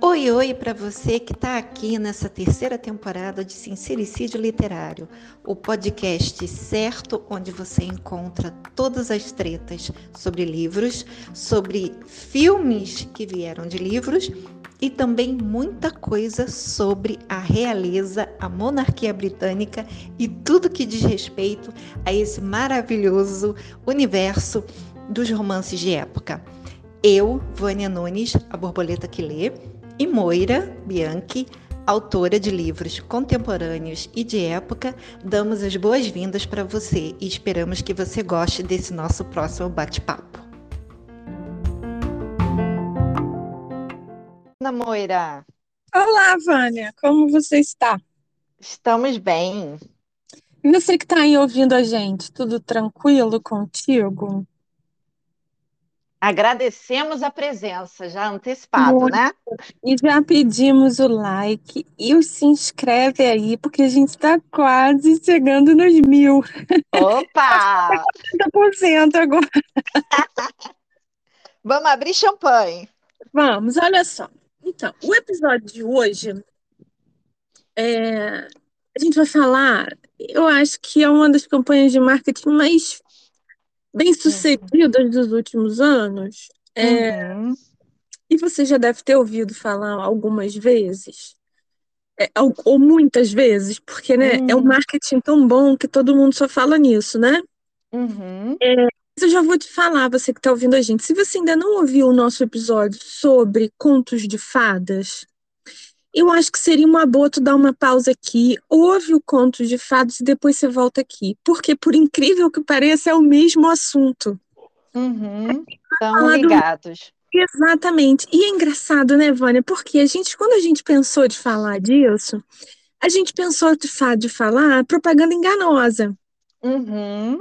Oi, oi para você que está aqui nessa terceira temporada de Sincericídio Literário, o podcast certo onde você encontra todas as tretas sobre livros, sobre filmes que vieram de livros e também muita coisa sobre a realeza, a monarquia britânica e tudo que diz respeito a esse maravilhoso universo dos romances de época. Eu, Vânia Nunes, a borboleta que lê, e Moira Bianchi, autora de livros contemporâneos e de época, damos as boas-vindas para você e esperamos que você goste desse nosso próximo bate-papo. Ana Moira. Olá, Vânia, como você está? Estamos bem. E você que está aí ouvindo a gente, tudo tranquilo contigo? Agradecemos a presença, já antecipado, Muito. né? E já pedimos o like e o se inscreve aí, porque a gente está quase chegando nos mil. Opa! 30% agora. Vamos abrir champanhe. Vamos, olha só. Então, o episódio de hoje, é, a gente vai falar, eu acho que é uma das campanhas de marketing mais bem-sucedidas dos últimos anos. É, Uhum. E você já deve ter ouvido falar algumas vezes, é, ou, ou muitas vezes, porque né, é um Hum. marketing tão bom que todo mundo só fala nisso, né? Uhum. Mas eu já vou te falar, você que está ouvindo a gente, se você ainda não ouviu o nosso episódio sobre contos de fadas, eu acho que seria uma boa tu dar uma pausa aqui, ouve o conto de fadas e depois você volta aqui, porque por incrível que pareça é o mesmo assunto. Uhum. Estão falar do- ligados. Exatamente. E é engraçado, né, Vânia? Porque a gente, quando a gente pensou de falar disso, a gente pensou de, fa de falar propaganda enganosa. Uhum.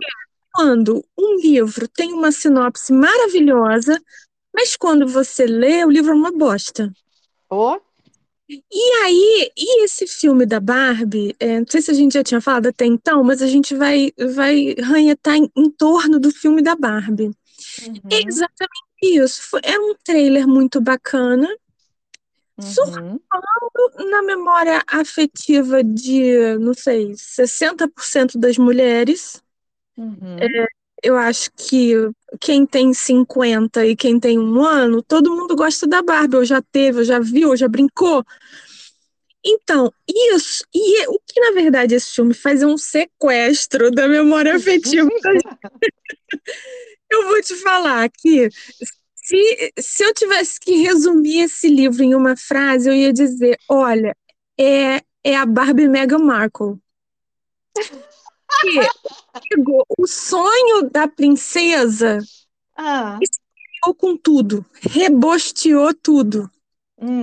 Quando um livro tem uma sinopse maravilhosa, mas quando você lê, o livro é uma bosta. Oh, E aí, e esse filme da Barbie, é, não sei se a gente já tinha falado até então, mas a gente vai, vai ranhetar em, em torno do filme da Barbie. É uhum. exatamente isso. Foi- É um trailer muito bacana, Uhum. na memória afetiva de, não sei, 60% das mulheres. Uhum. Eu acho que quem tem 50 e quem tem um ano, todo mundo gosta da Barbie, ou já teve, ou já viu, ou já brincou. Então, isso, e é- o que na verdade esse filme faz é um sequestro da memória afetiva Eu vou te falar que se, se eu tivesse que resumir esse livro em uma frase, eu ia dizer: olha, é, é a Barbie Meghan Markle. Que o sonho da princesa Ah, com tudo, rebosteou tudo. hum.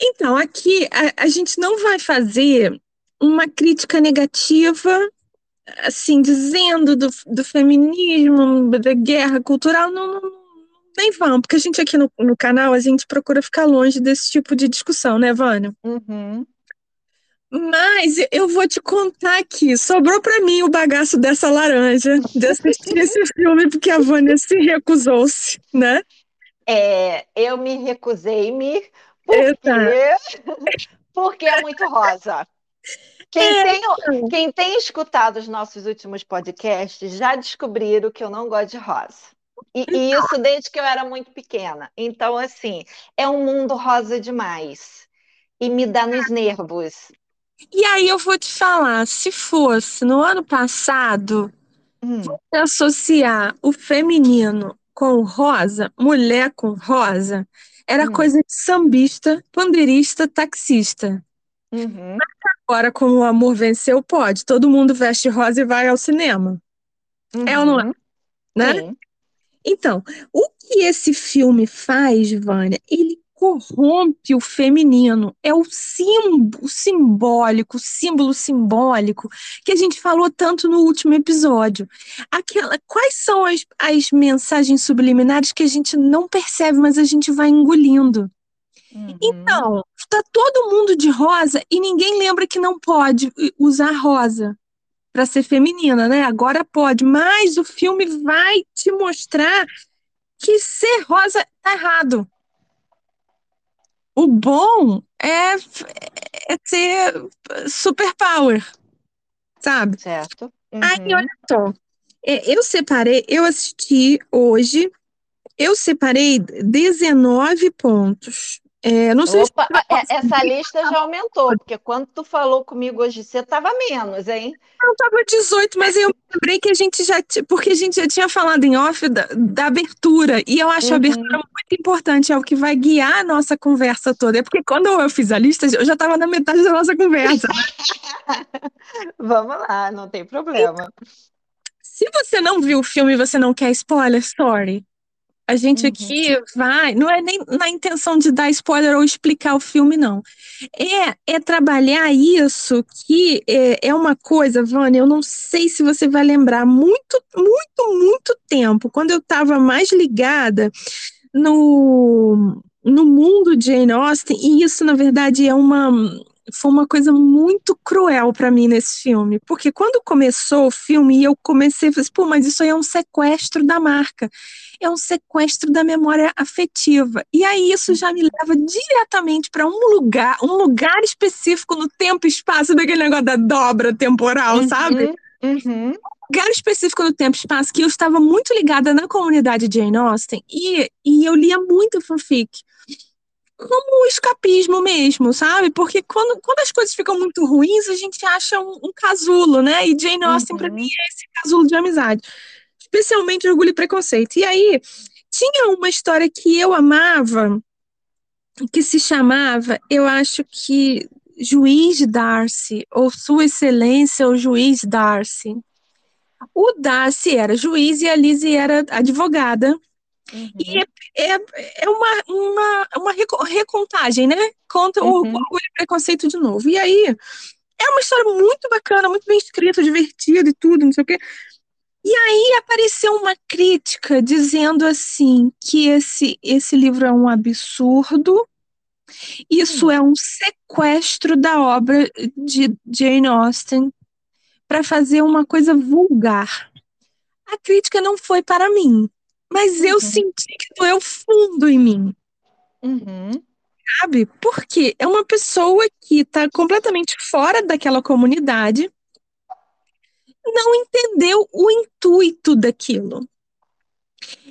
Então, aqui a, a gente não vai fazer uma crítica negativa, assim, dizendo do, do feminismo, da guerra cultural, não, não- nem vamos, porque a gente aqui no, no canal, a gente procura ficar longe desse tipo de discussão, né, Vânia? Uhum. Mas eu vou te contar aqui, sobrou para mim o bagaço dessa laranja, de assistir esse filme, porque a Vânia se recusou-se, né? É, eu me recusei-me Exato. porque, porque é muito rosa. Quem, tem, então. quem tem escutado os nossos últimos podcasts já descobriram que eu não gosto de rosa. E, e isso desde que eu era muito pequena. Então, assim, é um mundo rosa demais. E me dá nos nervos. E aí eu vou te falar, se fosse no ano passado, Hum, associar o feminino com rosa, mulher com rosa, era Hum. coisa de sambista, pandeirista, taxista. uhum, Agora, como o amor venceu, pode. Todo mundo veste rosa e vai ao cinema, É ou não é? uhum. né? Sim. Então, o que esse filme faz, Vânia? Ele corrompe o feminino. É o símbolo simbólico, o símbolo simbólico que a gente falou tanto no último episódio. Aquela, quais são as, as mensagens subliminares que a gente não percebe, mas a gente vai engolindo? Uhum. Então, tá todo mundo de rosa e ninguém lembra que não pode usar rosa. para ser feminina, né? Agora pode, mas o filme vai te mostrar que ser rosa tá errado. O bom é, é ter superpower, sabe? Certo. Uhum. Aí, olha só, é, eu separei, eu assisti hoje, eu separei 19 pontos. É, não sei Opa, se... É, essa lista já aumentou, porque quando tu falou comigo hoje, você estava menos, hein? Eu estava 18, mas eu lembrei que a gente já. Porque a gente já tinha falado em off da, da abertura, e eu acho uhum. a abertura muito importante, é o que vai guiar a nossa conversa toda. É porque quando eu fiz a lista, eu já estava na metade da nossa conversa. Vamos lá, não tem problema. Se você não viu o filme e você não quer spoiler, sorry. A gente uhum. aqui vai, não é nem na intenção de dar spoiler ou explicar o filme, não. É, é trabalhar isso que é, é uma coisa, Vânia, eu não sei se você vai lembrar, muito, muito, muito tempo, quando eu estava mais ligada no, no mundo de Jane Austen, e isso, na verdade, é uma, foi uma coisa muito cruel para mim nesse filme, porque quando começou o filme e eu comecei a falar, pô, mas isso aí é um sequestro da marca é um sequestro da memória afetiva. E aí isso já me leva diretamente para um lugar, um lugar específico no tempo e espaço, daquele negócio da dobra temporal, uhum, sabe? Uhum. Um lugar específico no tempo e espaço que eu estava muito ligada na comunidade Jane Austen e, e eu lia muito fanfic como escapismo mesmo, sabe? Porque quando, quando as coisas ficam muito ruins, a gente acha um, um casulo, né? E Jane Austen, uhum. para mim, é esse casulo de amizade especialmente Orgulho e Preconceito. E aí, tinha uma história que eu amava, que se chamava, eu acho que Juiz Darcy, ou Sua Excelência, ou Juiz Darcy. O Darcy era juiz e a Lizzie era advogada. Uhum. E é, é, é, uma, uma, uma recontagem, né? Conta uhum. o orgulho e preconceito de novo. E aí, é uma história muito bacana, muito bem escrita, divertida e tudo, não sei o quê. E aí apareceu uma crítica dizendo assim que esse, esse livro é um absurdo, isso hum. é um sequestro da obra de Jane Austen para fazer uma coisa vulgar. A crítica não foi para mim, mas eu uhum. senti que doeu fundo em mim. Uhum. Sabe? Porque é uma pessoa que está completamente fora daquela comunidade não entendeu o intuito daquilo.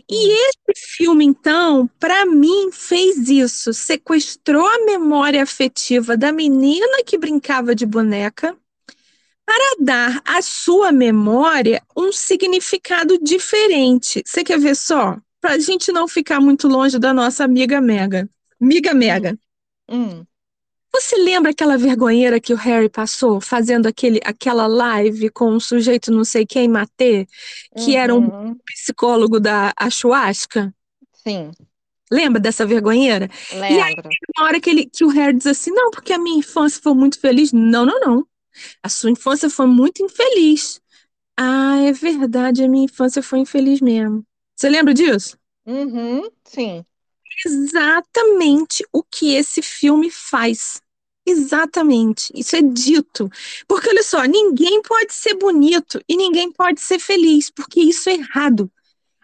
E esse filme, então, para mim, fez isso. Sequestrou a memória afetiva da menina que brincava de boneca para dar à sua memória um significado diferente. Você quer ver só? Para a gente não ficar muito longe da nossa amiga Mega. Amiga Mega. Hum. Você lembra aquela vergonheira que o Harry passou fazendo aquele, aquela live com um sujeito não sei quem, Matê, que uhum. era um uhum. psicólogo da Achuasca? Sim. Lembra dessa vergonheira? Lembro. E aí, na hora que, ele, que o Harry diz assim, não, porque a minha infância foi muito feliz. Não, não, não. A sua infância foi muito infeliz. Ah, é verdade, a minha infância foi infeliz mesmo. Você lembra disso? Uhum, sim. Exatamente o que esse filme faz. Exatamente, isso é dito. Porque olha só, ninguém pode ser bonito e ninguém pode ser feliz, porque isso é errado.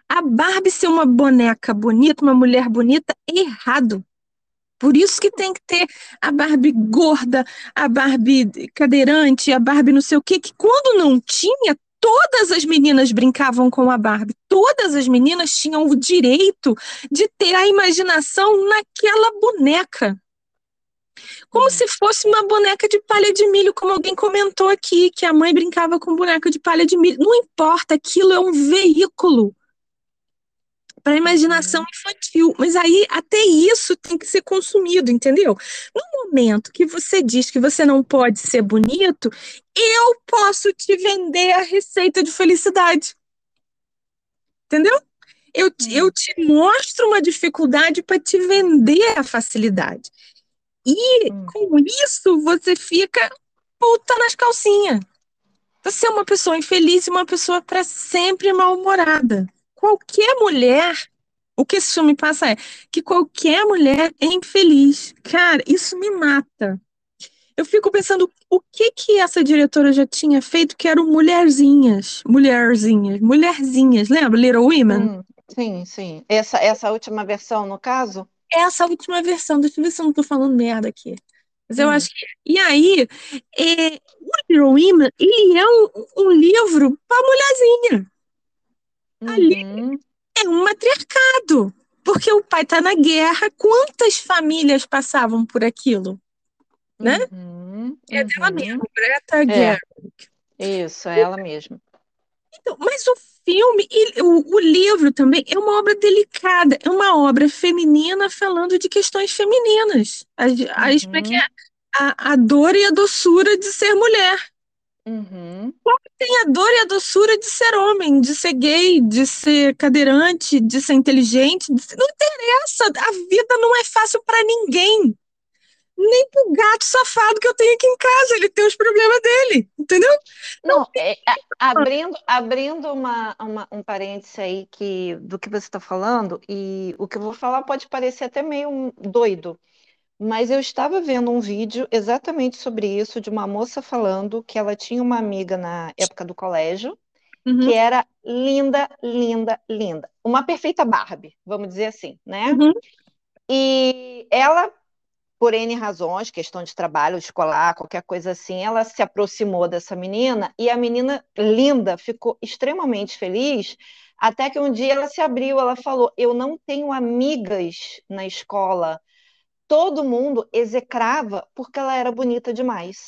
A Barbie ser uma boneca bonita, uma mulher bonita, é errado. Por isso que tem que ter a Barbie gorda, a Barbie cadeirante, a Barbie não sei o quê, que quando não tinha, todas as meninas brincavam com a Barbie. Todas as meninas tinham o direito de ter a imaginação naquela boneca como se fosse uma boneca de palha de milho, como alguém comentou aqui, que a mãe brincava com boneca de palha de milho. Não importa, aquilo é um veículo para imaginação uhum. infantil. Mas aí até isso tem que ser consumido, entendeu? No momento que você diz que você não pode ser bonito, eu posso te vender a receita de felicidade. Entendeu? Eu, eu te mostro uma dificuldade para te vender a facilidade. E hum. com isso você fica puta nas calcinhas. Você é uma pessoa infeliz e uma pessoa para sempre mal-humorada. Qualquer mulher, o que esse filme passa é que qualquer mulher é infeliz. Cara, isso me mata. eu fico pensando o que que essa diretora já tinha feito que eram mulherzinhas, mulherzinhas, mulherzinhas, lembra? Little Women? Hum, sim, sim. Essa, essa última versão, no caso? Essa última versão, deixa eu ver se eu não tô falando merda aqui. Mas eu Hum. acho que. E aí, é, o Little Women, ele é um, um livro pra mulherzinha. Ali- Uhum, É um matriarcado. Porque o pai tá na guerra. Quantas famílias passavam por aquilo? né? uhum, É dela uhum. mesma, Greta Gerwig. Isso, é ela mesma. Então, mas o filme, ele- o, o livro também é uma obra delicada, é uma obra feminina falando de questões femininas. É é? A, a dor e a doçura de ser mulher. Uhum, Tem a dor e a doçura de ser homem, de ser gay, de ser cadeirante, de ser inteligente. de ser- Não interessa, a vida não é fácil para ninguém. Nem pro gato safado que eu tenho aqui em casa, ele tem os problemas dele, entendeu? Não, é, a- abrindo, abrindo uma, uma- um parêntese aí que, do que você está falando, e o que eu vou falar pode parecer até meio doido, mas eu estava vendo um vídeo exatamente sobre isso, de uma moça falando que ela tinha uma amiga na época do colégio, Uhum, que era linda, linda, linda. Uma perfeita Barbie, vamos dizer assim, né? uhum, E ela, por N razões, questão de trabalho, escolar, qualquer coisa assim, ela se aproximou dessa menina e a menina linda ficou extremamente feliz, até que um dia ela se abriu, ela falou: Eu não tenho amigas na escola. Todo mundo execrava porque ela era bonita demais.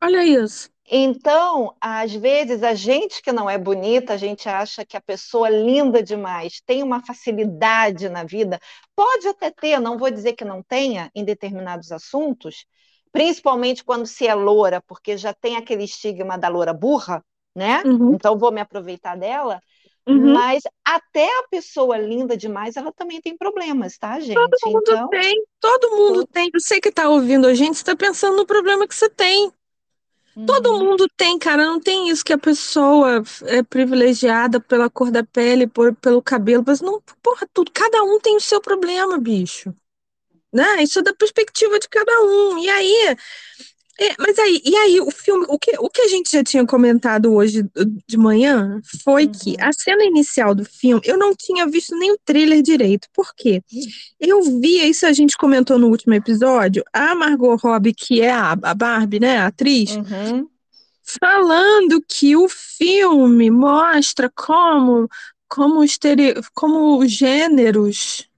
Olha isso. Então, às vezes, a gente que não é bonita, a gente acha que a pessoa linda demais tem uma facilidade na vida. Pode até ter, não vou dizer que não tenha em determinados assuntos, principalmente quando se é loura, porque já tem aquele estigma da loura burra, né? Uhum, Então, vou me aproveitar dela. Uhum. Mas até a pessoa linda demais, ela também tem problemas, tá, gente? Todo mundo Então, tem, todo mundo todo- tem. Você que está ouvindo a gente está pensando no problema que você tem. Todo Uhum, mundo tem, cara. Não tem isso que a pessoa é privilegiada pela cor da pele, por, pelo cabelo. Mas não, porra, tudo. Cada um tem o seu problema, bicho. Né? Isso é da perspectiva de cada um. E aí, é, mas aí, e aí o filme, o que, o que a gente já tinha comentado hoje de manhã foi que uhum, a cena inicial do filme, eu não tinha visto nem o trailer direito. Por quê? Eu vi, isso a gente comentou no último episódio, a Margot Robbie, que é a, a Barbie, né, a atriz, uhum, falando que o filme mostra como, como, estere, como os gêneros,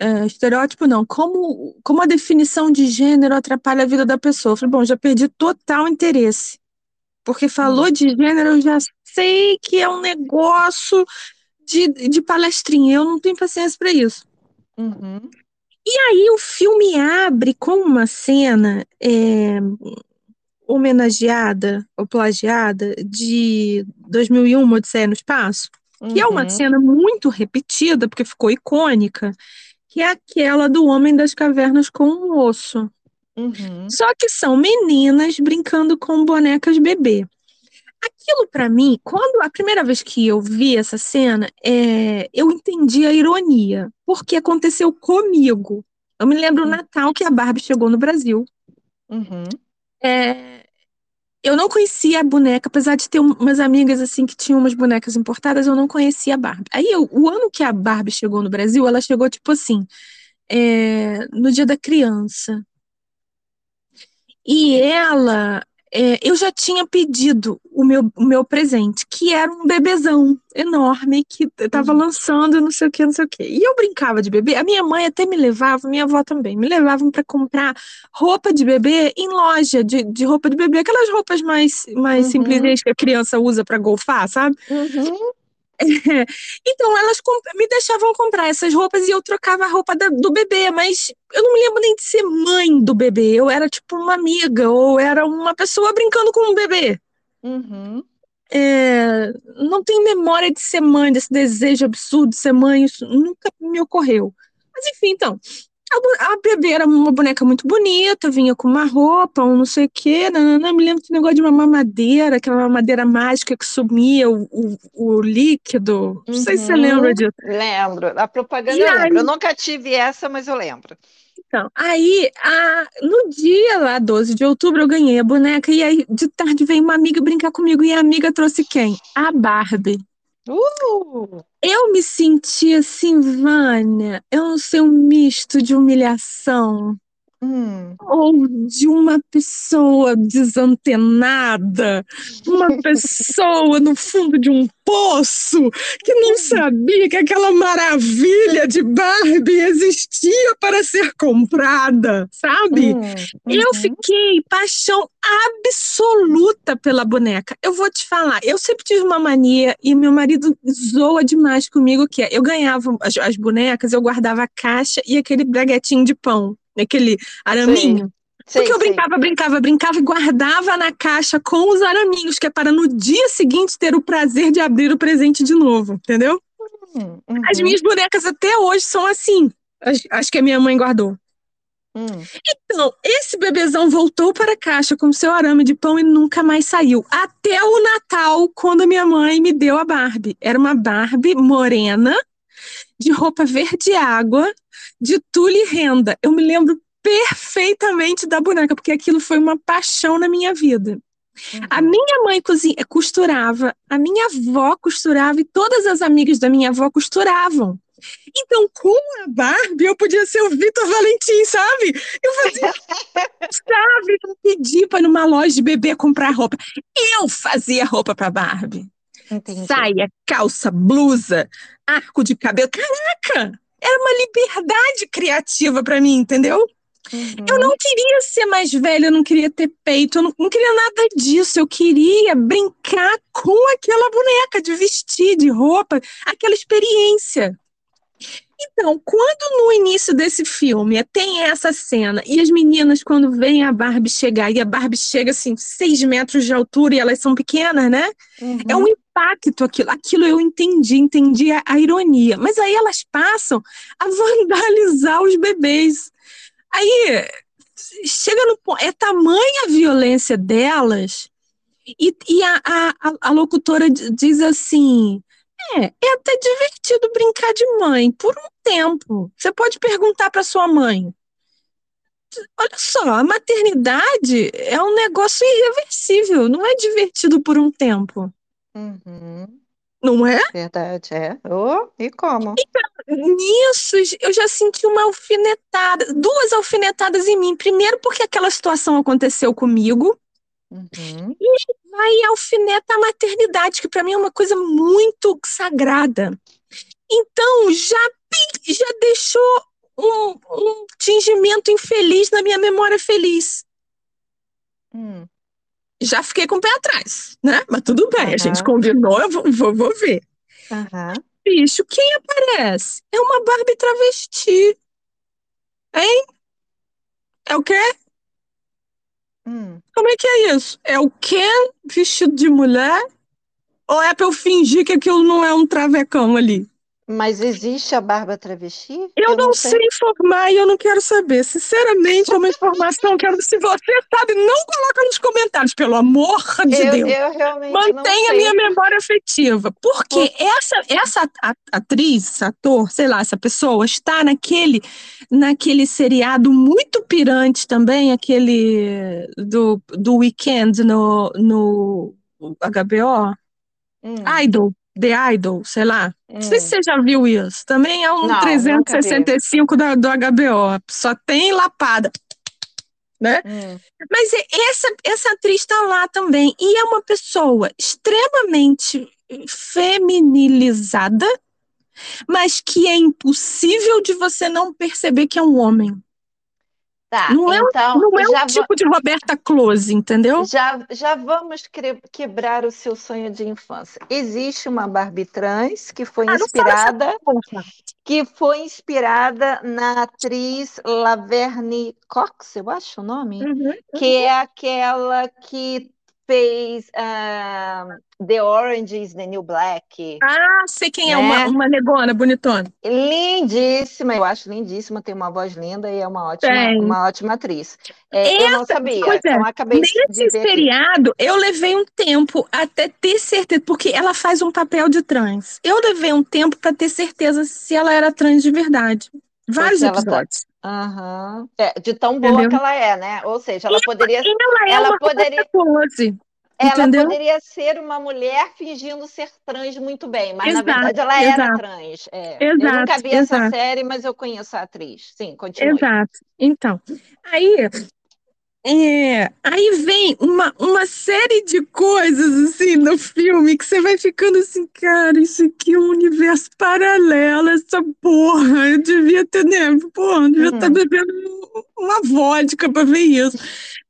é, estereótipo não, como, como a definição de gênero atrapalha a vida da pessoa. Eu falei, bom, já perdi total interesse. Porque falou uhum. de gênero, eu já sei que é um negócio de, de palestrinha. Eu não tenho paciência para isso. uhum. Aí o filme abre com uma cena é, homenageada ou plagiada de 2001, Odisseia no Espaço, que é uma Uhum, cena muito repetida, porque ficou icônica, que é aquela do Homem das Cavernas com um osso. uhum, Só que são meninas brincando com bonecas bebê. Aquilo para mim, quando a primeira vez que eu vi essa cena, é, eu entendi a ironia, porque aconteceu comigo. Eu me lembro o Hum. Natal que a Barbie chegou no Brasil. uhum, É, eu não conhecia a boneca, apesar de ter um- umas amigas assim que tinham umas bonecas importadas, eu não conhecia a Barbie. Aí, eu- o ano que a Barbie chegou no Brasil, ela chegou tipo assim, é, no Dia da Criança. E ela, é, eu já tinha pedido o meu, o meu presente, que era um bebezão enorme que estava Uhum. lançando, não sei o que, não sei o que. E eu brincava de bebê. A minha mãe até me levava, minha avó também, me levavam para comprar roupa de bebê em loja de, de roupa de bebê, aquelas roupas mais, mais Uhum. simples que a criança usa para golfar, sabe? uhum, Então elas me deixavam comprar essas roupas e eu trocava a roupa da- do bebê, mas eu não me lembro nem de ser mãe do bebê. Eu era tipo uma amiga ou era uma pessoa brincando com um bebê. uhum. É, não tenho memória de ser mãe, desse desejo absurdo de ser mãe, isso nunca me ocorreu. Mas enfim, então, a, a bebê era uma boneca muito bonita, vinha com uma roupa, um não sei o quê, nananã, me lembro do negócio de uma mamadeira, aquela mamadeira mágica que sumia o, o, o líquido. Não sei se você Uhum. lembra disso. Lembro. A propaganda E eu lembro. aí? Eu nunca tive essa, mas eu lembro. Então, aí, a, no dia lá, 12 de outubro, eu ganhei a boneca e aí de tarde veio uma amiga brincar comigo e a amiga trouxe quem? A Barbie. Uh! Eu me senti assim, Vânia, eu não sei, um misto de humilhação Hum. ou de uma pessoa desantenada, uma pessoa no fundo de um poço que não sabia que aquela maravilha de Barbie existia para ser comprada, sabe? Hum. Eu Uhum. fiquei paixão absoluta pela boneca. Eu vou te falar, eu sempre tive uma mania e meu marido zoa demais comigo que é, eu ganhava as, as bonecas, eu guardava a caixa e aquele braguetinho de pão, aquele araminho. Sei, Porque eu sei. brincava, brincava, brincava e guardava na caixa com os araminhos, que é para no dia seguinte ter o prazer de abrir o presente de novo, entendeu? Hum, As uhum, minhas bonecas até hoje são assim. As, as que a minha mãe guardou. hum. Então, esse bebezão voltou para a caixa com seu arame de pão e nunca mais saiu. Até o Natal, quando a minha mãe me deu a Barbie. Era uma Barbie morena, de roupa verde água, de tule e renda. Eu me lembro perfeitamente da boneca, porque aquilo foi uma paixão na minha vida. A Uhum. minha mãe cozinha, costurava, a minha avó costurava e todas as amigas da minha avó costuravam. Então, com a Barbie, eu podia ser o Vitor Valentim, sabe? Eu fazia, sabe? Eu pedi para numa loja de bebê comprar roupa. Eu fazia roupa para Barbie. Entendi. Saia, calça, blusa, arco de cabelo. Caraca! Era uma liberdade criativa para mim, entendeu? Eu Uhum. não queria ser mais velha, eu não queria ter peito, eu não, não queria nada disso. Eu queria brincar com aquela boneca, de vestir, de roupa, aquela experiência. Então, quando no início desse filme tem essa cena e as meninas, quando veem a Barbie chegar, e a Barbie chega assim, seis metros de altura e elas são pequenas, né? É Uhum. um impacto aquilo. Aquilo eu entendi, entendi a, a ironia. Mas aí elas passam a vandalizar os bebês. Aí chega no ponto, é tamanha a violência delas, e, e a, a, a- locutora diz assim: é, é até divertido brincar de mãe por um tempo. Você pode perguntar para sua mãe. Olha só, a maternidade é um negócio irreversível, não é divertido por um tempo, Uhum. não é? Verdade, é. Oh, e como? Nisso, eu já senti uma alfinetada, duas alfinetadas em mim. Primeiro, porque aquela situação aconteceu comigo, Uhum. aí alfineta a maternidade, que para mim é uma coisa muito sagrada. Então, já, já deixou um, um tingimento infeliz na minha memória feliz. Hum. Já fiquei com o pé atrás, né? Mas tudo bem, a gente combinou, eu vou, vou, vou ver. Aham. Bicho, quem aparece? É uma Barbie travesti. Hein? É o quê? Hum. Como é que é isso? É o Ken vestido de mulher? Ou é pra eu fingir que aquilo não é um travecão ali? Mas existe a barba travesti? Eu, não sei informar e eu não quero saber. Sinceramente, é uma informação que eu, se você sabe, não coloca nos comentários, pelo amor de Eu, Deus. eu realmente não Mantenha a minha memória afetiva. Porque essa, essa a- atriz, ator, sei lá, essa pessoa está naquele, naquele seriado muito pirante também, aquele do, do Weekend no, no HBO. Hum, Idol, The Idol, sei lá. Não sei se hum. você já viu isso. Também é um Não, nunca 365 da, do HBO. Só tem lapada. Né? Hum. Mas é- essa, essa atriz está lá também. E é uma pessoa extremamente feminilizada, mas que é impossível de você não perceber que é um homem. Tá, Não é então Não é já, va- tipo de Roberta Close, entendeu? já, já vamos quebrar o seu sonho de infância. Existe uma Barbie trans que foi Ah, inspirada, que foi inspirada na atriz Laverne Cox, eu acho o nome, Uhum. que é aquela que fez ah, The Orange is the New Black. Ah, sei quem é, Né? uma, uma negona bonitona. Lindíssima, eu acho lindíssima, tem uma voz linda e é uma ótima, Tem. uma ótima atriz. É, eu não sabia, pois é, então acabei de Nesse ver aqui. seriado, eu levei um tempo até ter certeza, porque ela faz um papel de trans. Eu levei um tempo para ter certeza se ela era trans de verdade. Vários tá- episódios. Uhum. É, de tão boa Entendeu? que ela é, né? Ou seja, ela poderia. Ela, é ela poderia. Pose. Ela Entendeu? poderia ser uma mulher fingindo ser trans muito bem, mas exato, na verdade ela exato. era trans. É. Exato, eu nunca vi exato. essa série, mas eu conheço a atriz. Sim, continue. Exato. Então, aí é, aí vem uma, uma série de coisas assim no filme que você vai ficando assim, cara, isso aqui é um universo paralelo, essa porra. Eu devia ter, né? Porra, eu devia estar uhum. bebendo uma vodka para ver isso.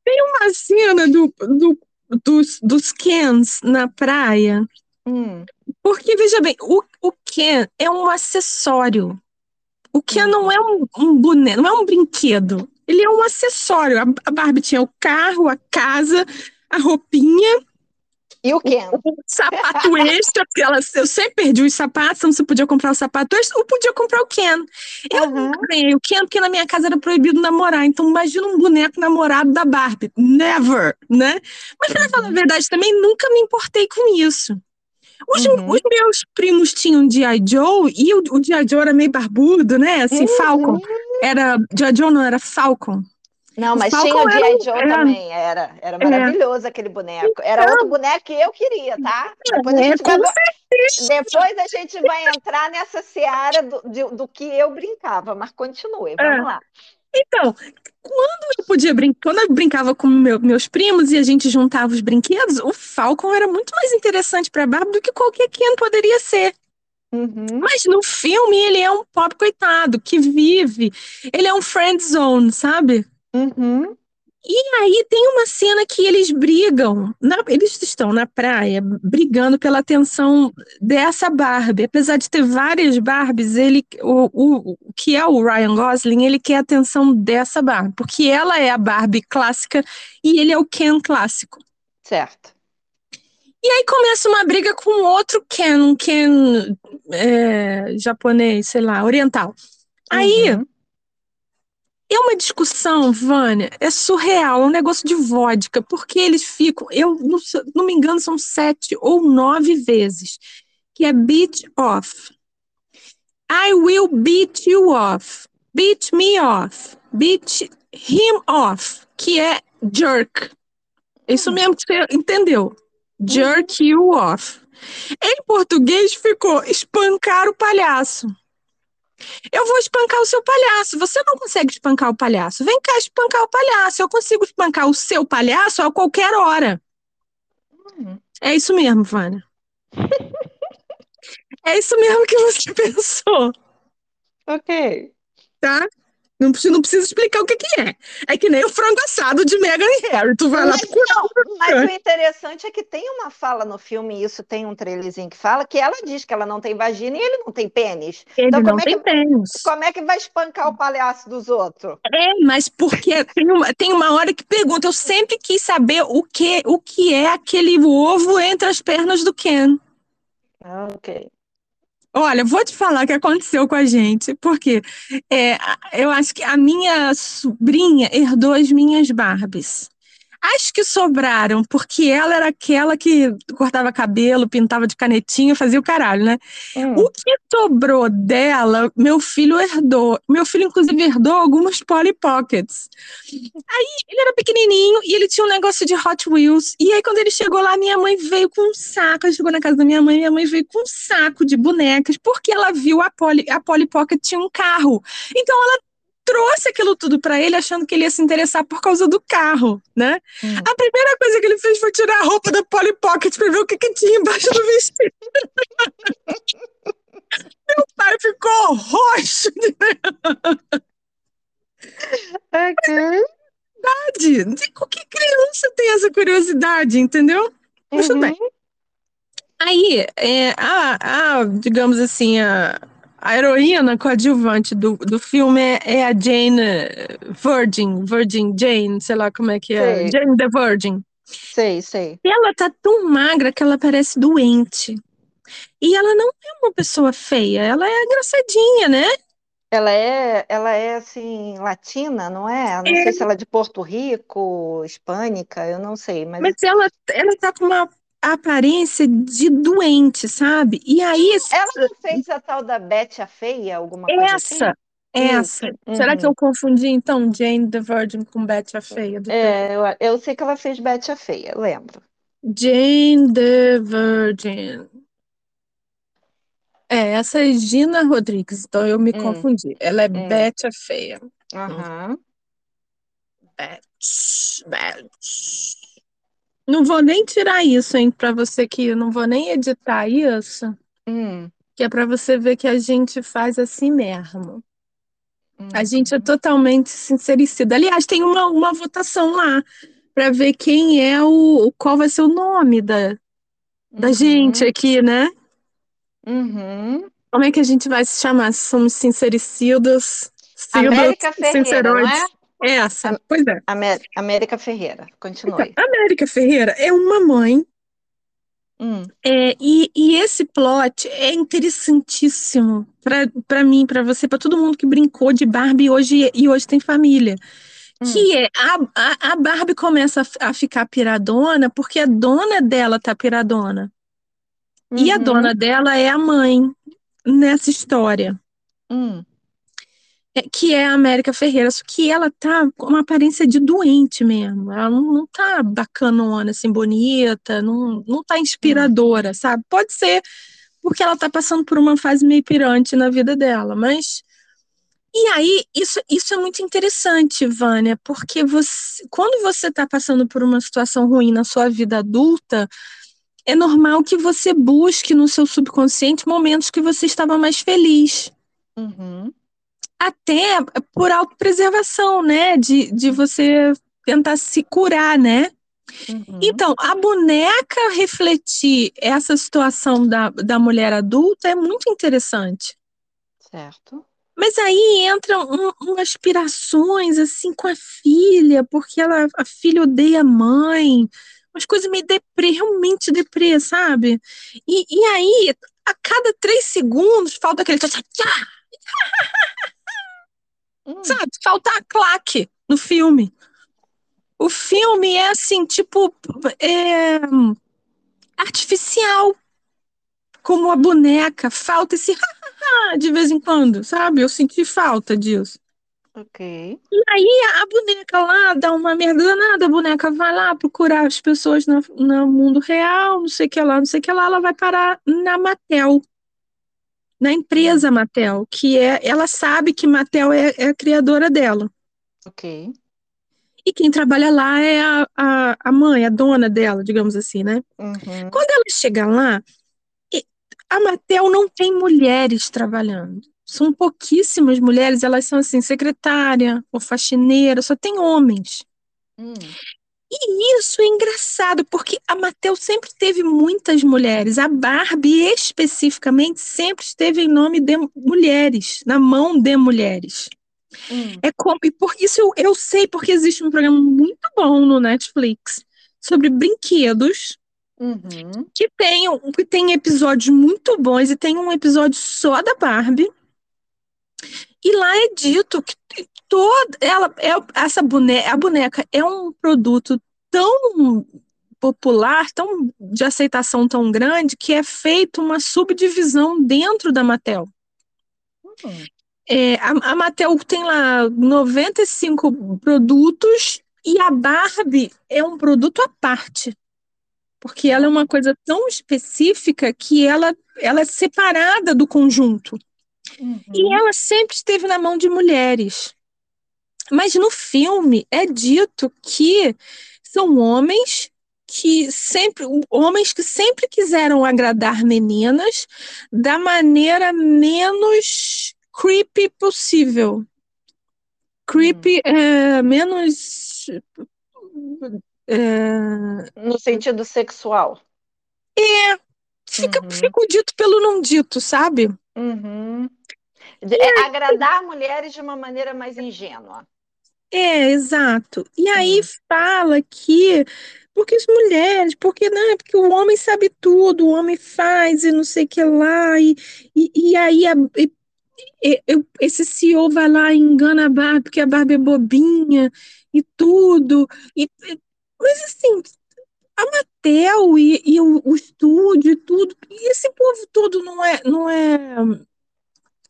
Tem uma cena do, do, dos, dos Kens na praia. Hum. Porque, veja bem, o, o Ken é um acessório. O Ken hum. não é um, um boneco, não é um brinquedo ele é um acessório. A Barbie tinha o carro, a casa, a roupinha. E o Ken? O, o sapato extra, porque ela, eu sempre perdi os sapatos, não se podia comprar o sapato extra, ou podia comprar o Ken. Eu uhum. ganhei o Ken porque na minha casa era proibido namorar. Então, imagina um boneco namorado da Barbie. Never, né? Mas, pra falar a verdade, também nunca me importei com isso. Os, uhum. os meus primos tinham G.I. Joe e o, o G.I. Joe era meio barbudo, né? Assim, uhum. Falcon. Era. G.I. Joe não era Falcon. Não, mas Falcon tinha o G.I. Joe era... também, era. Era é. maravilhoso é. aquele boneco. Era então, outro boneco que eu queria, tá? Depois a é, gente, vai... Depois a gente vai entrar nessa seara do, de, do que eu brincava, mas continue, vamos é. lá. Então, quando eu podia brincar, quando eu brincava com meu, meus primos e a gente juntava os brinquedos, o Falcon era muito mais interessante para a Barbie do que qualquer Ken poderia ser. Uhum. Mas no filme ele é um pobre coitado que vive, ele é um friend zone, sabe? Uhum. E aí tem uma cena que eles brigam, na, eles estão na praia brigando pela atenção dessa Barbie. Apesar de ter várias Barbies, ele, o, o, o que é o Ryan Gosling, ele quer a atenção dessa Barbie, porque ela é a Barbie clássica e ele é o Ken clássico. Certo. E aí começa uma briga com outro Ken, um Ken é, japonês, sei lá, oriental. Aí uhum. é uma discussão, Vânia, é surreal, é um negócio de vodka, porque eles ficam, eu não, não me engano, são sete ou nove vezes, que é beat off. I will beat you off. Beat me off. Beat him off. Que é jerk. Isso mesmo que você entendeu. Jerk you off. Em português ficou espancar o palhaço. Eu vou espancar o seu palhaço. Você não consegue espancar o palhaço. Vem cá espancar o palhaço. Eu consigo espancar o seu palhaço a qualquer hora. É isso mesmo, Vânia. é isso mesmo que você pensou. Ok. Tá? Não, não precisa explicar o que, que é. É que nem o frango assado de Meghan e Harry. Tu vai mas, lá procurar. Não, mas o interessante é que tem uma fala no filme, isso tem um trailerzinho que fala, que ela diz que ela não tem vagina e ele não tem pênis. Ele então, não como tem é que, pênis. Como é que vai espancar o palhaço dos outros? É, mas porque tem uma, tem uma hora que pergunta. Eu sempre quis saber o que, o que é aquele ovo entre as pernas do Ken. Ah, ok. Olha, vou te falar o que aconteceu com a gente, porque é, eu acho que a minha sobrinha herdou as minhas Barbies. As que sobraram, porque ela era aquela que cortava cabelo, pintava de canetinha, fazia o caralho, né? Hum. O que sobrou dela, meu filho herdou. Meu filho, inclusive, herdou alguns Polly Pockets. Aí ele era pequenininho e ele tinha um negócio de Hot Wheels. E aí, quando ele chegou lá, minha mãe veio com um saco. Ele chegou na casa da minha mãe, minha mãe veio com um saco de bonecas, porque ela viu a Polly, a Polly Pocket tinha um carro. Então ela trouxe aquilo tudo para ele achando que ele ia se interessar por causa do carro, né? Hum. A primeira coisa que ele fez foi tirar a roupa da Polly Pocket para ver o que, que tinha embaixo do vestido. Meu pai ficou roxo. Ok. Verdade. Qualquer criança tem essa curiosidade, entendeu? Uhum. Tudo bem. Aí, é, a, a, digamos assim, a, a heroína coadjuvante do, do filme é, a Jane Virgin, Virgin Jane, sei lá como é que é. Sei. Jane the Virgin. Sei, sei. E ela tá tão magra que ela parece doente. E ela não é uma pessoa feia, ela é engraçadinha, né? Ela é, ela é assim, latina, não é? Não é. sei se ela é de Porto Rico, hispânica, eu não sei, mas. Mas ela, ela tá com uma aparência de doente, sabe? E aí. Ela não fez a tal da Bete a Feia, alguma coisa essa, assim? Essa. Isso. Será que Uhum. eu confundi, então, Jane the Virgin com Betty a Feia? É, eu, eu sei que ela fez Betty a Feia, lembro. Jane the Virgin. É, essa é Gina Rodrigues, então eu me Hum, confundi. Ela é hum. Betty a Feia. Aham. Betty, Betty. Não vou nem tirar isso, hein, pra você que eu não vou nem editar isso, Hum, que é pra você ver que a gente faz assim mesmo. A gente é uhum. totalmente sincericida. Aliás, tem uma, uma votação lá pra ver quem é o, qual vai ser o nome da, da gente Uhum. aqui, né? Uhum. Como é que a gente vai se chamar? Somos sincericidas, cidas, América Ferreira, não sinceroides? é? Essa, Am- pois é. Amé- América Ferreira, Então, continue. América Ferreira é uma mãe, Hum, é, e, e esse plot é interessantíssimo para mim, para você, para todo mundo que brincou de Barbie hoje e hoje tem família. hum, Que é a, a, a Barbie começa a, a ficar piradona porque a dona dela tá piradona. E a uhum, dona dela é a mãe nessa história. hum, que é a América Ferreira, só que ela tá com uma aparência de doente mesmo. Ela não, não tá bacanona, assim, bonita, não, não tá inspiradora, sabe? Pode ser porque ela tá passando por uma fase meio pirante na vida dela, mas. E aí, isso, isso é muito interessante, Vânia, porque você, quando você tá passando por uma situação ruim na sua vida adulta, é normal que você busque no seu subconsciente momentos que você estava mais feliz uhum, até por autopreservação, né? De, de você tentar se curar, né? uhum, Então, a boneca refletir essa situação da, da mulher adulta é muito interessante. certo. Mas aí entram um- umas aspirações assim com a filha, porque ela, a filha odeia a mãe, umas coisas meio deprê, realmente deprê, sabe? E, e aí, a cada três segundos, falta aquele tchá, tchá, tchá, Hum, sabe? Falta a claque no filme. O filme é assim, tipo, é, artificial, como a boneca. Falta esse de vez em quando, sabe? Eu senti falta disso. ok. E aí a boneca lá dá uma merda danada, a boneca vai lá procurar as pessoas no, no mundo real, não sei o que lá, não sei o que lá, ela vai parar na Mattel, na empresa Mattel, que é, ela sabe que Mattel é, é a criadora dela. ok. E quem trabalha lá é a, a, a mãe, a dona dela, digamos assim, né? Uhum, Quando ela chega lá, a Mattel não tem mulheres trabalhando. São pouquíssimas mulheres, elas são assim, secretária ou faxineira, só tem homens. hum, E isso é engraçado, porque a Mattel sempre teve muitas mulheres. A Barbie, especificamente, sempre esteve em nome de mulheres, na mão de mulheres. hum, É como, e por isso eu, eu sei, porque existe um programa muito bom no Netflix sobre brinquedos uhum, que tem, que tem episódios muito bons e tem um episódio só da Barbie. E lá é dito que toda ela é essa boneca, a boneca é um produto tão popular, tão de aceitação tão grande que é feita uma subdivisão dentro da Mattel. hum, É, a, a Mattel tem lá 95 produtos e a Barbie é um produto à parte. Porque ela é uma coisa tão específica que ela, ela é separada do conjunto. E uhum, ela sempre esteve na mão de mulheres. Mas no filme é dito que são homens que sempre, homens que sempre quiseram agradar meninas da maneira menos creepy possível. Creepy é menos é, No sentido sexual. fica, Uhum, fica o dito pelo não dito, sabe? uhum. De- é agradar mulheres de uma maneira mais ingênua. É, exato. E aí fala que porque as mulheres, porque não, porque o homem sabe tudo, o homem faz e não sei o que lá, e, e, e aí a- e- e- e- esse CEO vai lá e engana a Barbie, porque a Barbie é bobinha e tudo. E, e- mas assim, a Mattel e, e o, o estúdio e tudo, e esse povo todo não é, não é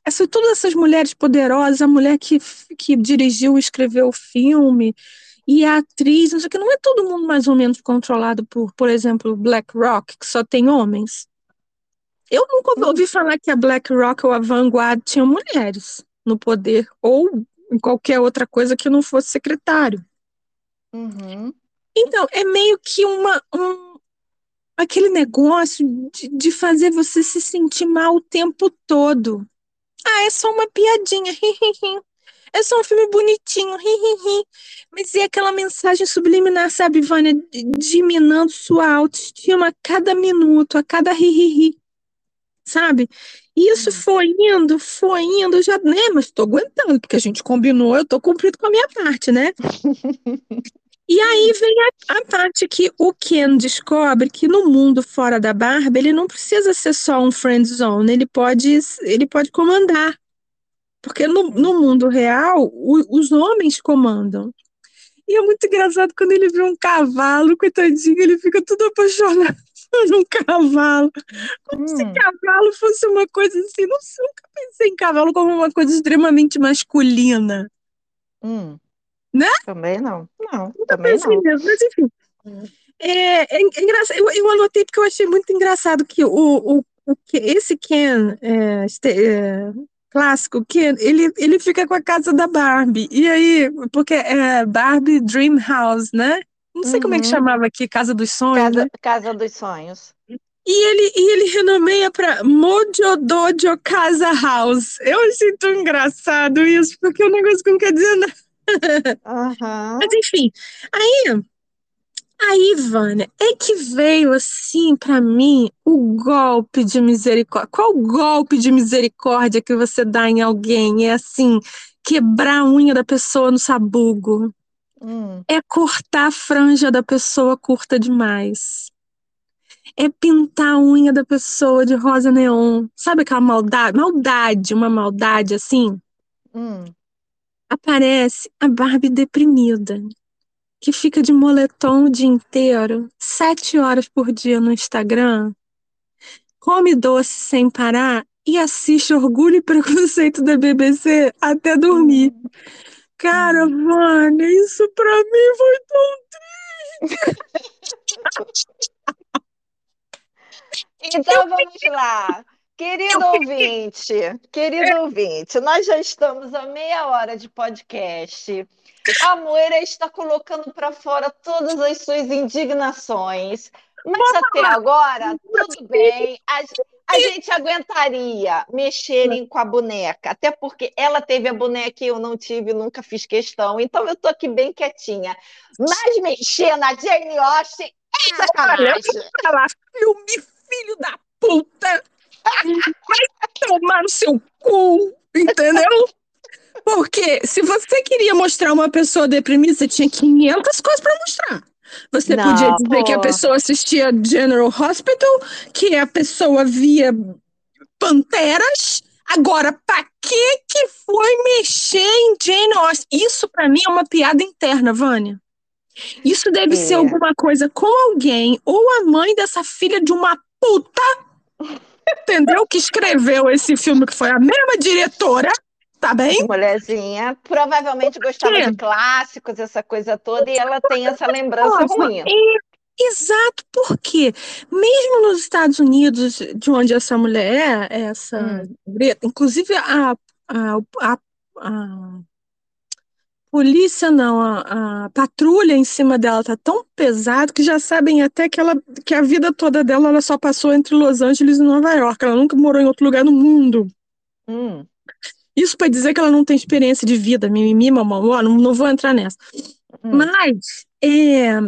essa, todas essas mulheres poderosas, a mulher que, que dirigiu e escreveu o filme, e a atriz, não sei o que, não é todo mundo mais ou menos controlado por, por exemplo, BlackRock, que só tem homens. Eu nunca ouvi falar que a BlackRock ou a Vanguard tinham mulheres no poder, ou em qualquer outra coisa que não fosse secretário. Uhum. Então, é meio que uma, um, aquele negócio de, de fazer você se sentir mal o tempo todo. Ah, é só uma piadinha. É só um filme bonitinho. Mas é aquela mensagem subliminar, sabe, Vânia? Diminando sua autoestima a cada minuto, a cada ri, sabe? E isso hum. foi indo, foi indo, já, né? Mas tô aguentando, porque a gente combinou, eu tô cumprindo com a minha parte, né? E aí vem a, a, parte que o Ken descobre que no mundo fora da Barbie, ele não precisa ser só um friend zone, ele pode, ele pode comandar. Porque no, no mundo real, o, os homens comandam. E é muito engraçado quando ele vê um cavalo, coitadinho, ele fica tudo apaixonado por um cavalo. Como hum. se cavalo fosse uma coisa assim. Não, nunca pensei em cavalo como uma coisa extremamente masculina. Hum. Né? Também não. Não, também não. Mesmo, mas enfim. É, é, é engraçado. Eu, eu, anotei porque eu achei muito engraçado que o, o, o esse Ken é, este, é, clássico, Ken, ele, ele fica com a casa da Barbie. E aí, porque é Barbie Dream House, né? Não sei uhum. como é que uhum. chamava aqui, Casa dos Sonhos. Casa, né? casa dos Sonhos. E ele, e ele renomeia para Mojo Dojo Casa House. Eu achei tão engraçado isso, porque um negócio não quer dizer nada. Uhum. Mas enfim, aí, aí, Vânia, é que veio assim para mim o golpe de misericórdia. Qual golpe de misericórdia que você dá em alguém? É assim, quebrar a unha da pessoa no sabugo. Hum. É cortar a franja da pessoa curta demais. É pintar a unha da pessoa de rosa neon. Sabe aquela maldade? Maldade, uma maldade assim. Hum aparece a Barbie deprimida, que fica de moletom o dia inteiro, sete horas por dia no Instagram, come doce sem parar e assiste Orgulho e Preconceito da BBC até dormir. Cara. Vânia, isso pra mim foi tão triste. então vamos lá. Querido ouvinte, querido ouvinte, nós já estamos a meia hora de podcast. A Moira está colocando para fora todas as suas indignações, mas até agora, tudo bem. A, a gente aguentaria mexerem com a boneca, até porque ela teve a boneca e eu não tive, nunca fiz questão, então eu estou aqui bem quietinha. Mas mexer na Jane Austen é sacanagem. Olha, filme, filho da puta! Vai tomar no seu cu, entendeu? Porque se você queria mostrar uma pessoa deprimida, você tinha 500 coisas para mostrar. Você não, podia dizer pô. que a pessoa assistia General Hospital, que a pessoa via Panteras. Agora, pra que que foi mexer em Jane Austen? Isso para mim é uma piada interna, Vânia. Isso deve é. ser alguma coisa com alguém ou a mãe dessa filha de uma puta entendeu? Que escreveu esse filme, que foi a mesma diretora, tá bem? Mulherzinha, provavelmente gostava de clássicos, essa coisa toda, e ela tem essa lembrança ruim. Exato, porque mesmo nos Estados Unidos, de onde essa mulher é, essa hum. inclusive a, a, a, a polícia não, a, a, patrulha em cima dela tá tão pesado que já sabem até que ela que a vida toda dela ela só passou entre Los Angeles e Nova York, ela nunca morou em outro lugar no mundo. Hum. Isso para dizer que ela não tem experiência de vida, mimimi, mamão, não, não vou entrar nessa. Hum. Mas, é,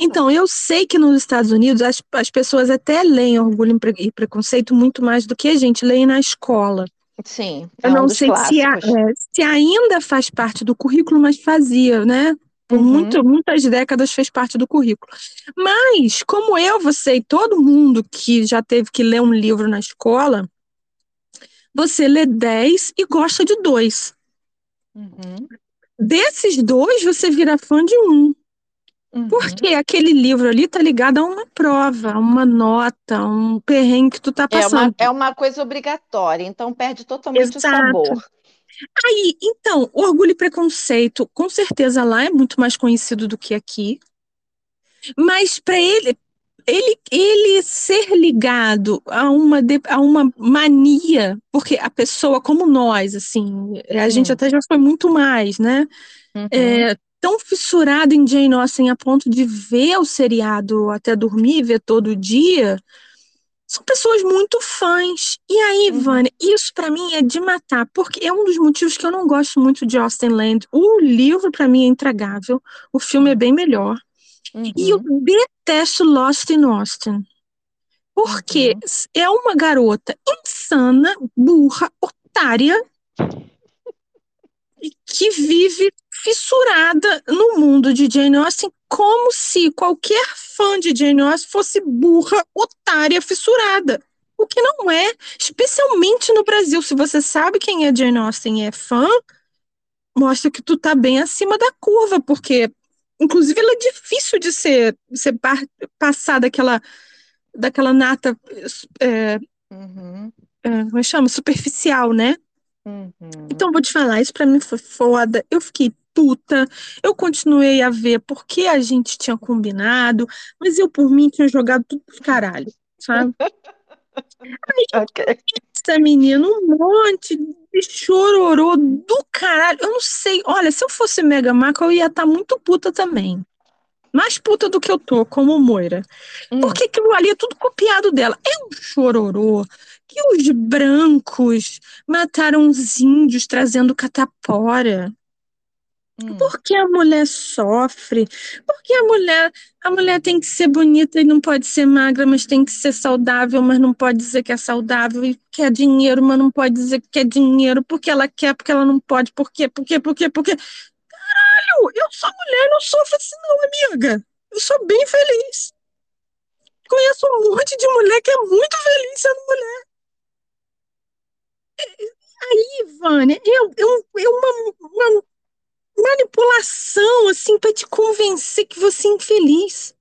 então, eu sei que nos Estados Unidos as, as pessoas até leem Orgulho e Preconceito muito mais do que a gente lê na escola. Sim, é eu não um sei se, a, é, se, ainda faz parte do currículo, mas fazia, né? Por uhum. muito, muitas décadas fez parte do currículo. Mas, como eu, você e todo mundo que já teve que ler um livro na escola, você lê 10 e gosta de dois. Uhum. Desses dois, você vira fã de um. Uhum. Porque aquele livro ali tá ligado a uma prova, a uma nota, a um perrengue que tu tá passando. É uma, é uma coisa obrigatória, então perde totalmente Exato. o sabor. Aí, então, Orgulho e Preconceito, com certeza lá é muito mais conhecido do que aqui. Mas para ele, ele, ele ser ligado a uma, a uma mania, porque a pessoa como nós, assim, a hum. gente até já foi muito mais, né? Uhum. É, tão fissurado em Jane Austen a ponto de ver o seriado até dormir, ver todo dia, são pessoas muito fãs. E aí, uhum. Vânia, isso para mim é de matar, porque é um dos motivos que eu não gosto muito de Austen Land. O livro para mim é intragável, o filme é bem melhor. Uhum. E eu uhum. detesto Lost in Austin. Porque uhum. é uma garota insana, burra, otária, que vive fissurada no mundo de Jane Austen, como se qualquer fã de Jane Austen fosse burra, otária, fissurada. O que não é, especialmente no Brasil. Se você sabe quem é Jane Austen e é fã, mostra que tu tá bem acima da curva, porque, inclusive, ela é difícil de ser, ser passar daquela, daquela nata, é, uhum. é, como é chama? Superficial, né? Uhum. Então, vou te falar, isso para mim foi foda. Eu fiquei puta. Eu continuei a ver porque a gente tinha combinado, mas eu, por mim, tinha jogado tudo pro caralho, sabe? Aí, okay. essa menina, um monte de chororô do caralho. Eu não sei. Olha, se eu fosse Mega Maca, eu ia estar tá muito puta também. Mais puta do que eu tô, como Moira. Hum. Porque aquilo ali é tudo copiado dela. É um chororô que os brancos mataram os índios trazendo catapora. Hum. Por que a mulher sofre? Porque a mulher, a mulher tem que ser bonita e não pode ser magra, mas tem que ser saudável, mas não pode dizer que é saudável e quer dinheiro, mas não pode dizer que quer dinheiro, porque ela quer, porque ela não pode, por quê, por quê, por quê, por quê? Caralho, eu sou mulher, não sofro assim não, amiga. Eu sou bem feliz. Conheço um monte de mulher que é muito feliz sendo mulher. Aí, Vânia, eu, eu, eu uma, uma manipulação, assim, para te convencer que você é infeliz.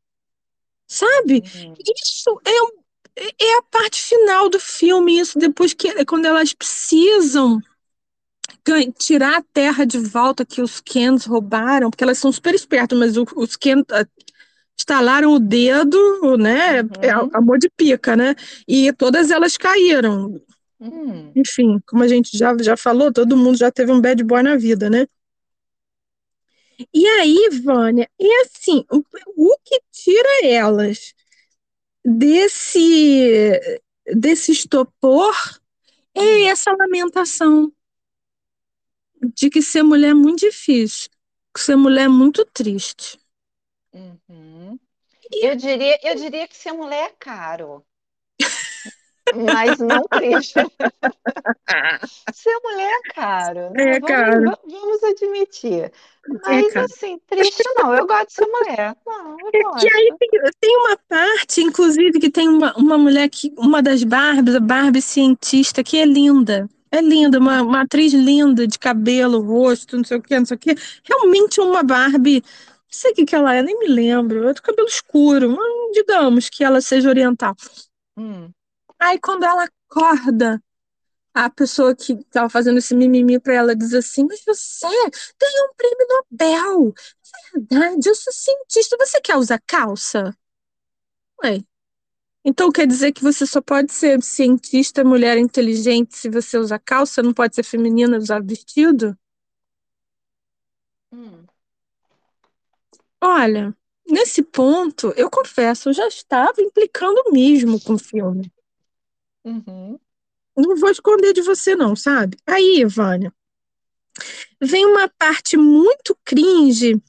Sabe? Uhum. Isso é, é a parte final do filme, isso depois que é quando elas precisam tirar a terra de volta que os Kens roubaram, porque elas são super espertas, mas os Kens ah, estalaram o dedo, né? Uhum. É amor de pica, né? E todas elas caíram. Uhum. Enfim, como a gente já, já falou, todo mundo já teve um bad boy na vida, né? E aí, Vânia, é assim, o, o que tira elas desse, desse estopor é hum. essa lamentação de que ser mulher é muito difícil, que ser mulher é muito triste. Uhum. Eu, diria, eu diria que ser mulher é caro mas não triste. Ser mulher é caro. Né? É vamos, caro. Vamos admitir. É mas, é assim, triste não. Eu gosto de ser mulher. Não, eu gosto. É que aí tem, tem, uma parte, inclusive, que tem uma, uma mulher que, uma das Barbies, a Barbie cientista, que é linda. É linda, uma, uma atriz linda, de cabelo, rosto, não sei o que, não sei o que. Realmente uma Barbie não sei o que, que ela é, nem me lembro. É de cabelo escuro, mas digamos que ela seja oriental. Hum. Aí quando ela acorda, a pessoa que estava fazendo esse mimimi para ela diz assim: Mas você ganhou um prêmio Nobel. É verdade, eu sou cientista. Você quer usar calça? Ué. Então quer dizer que você só pode ser cientista, mulher inteligente, se você usa calça? Não pode ser feminina usar vestido? Hum. Olha, nesse ponto, eu confesso, eu já estava implicando mesmo com o filme. Uhum. Não vou esconder de você, não, sabe? Aí, Vânia, vem uma parte muito cringe.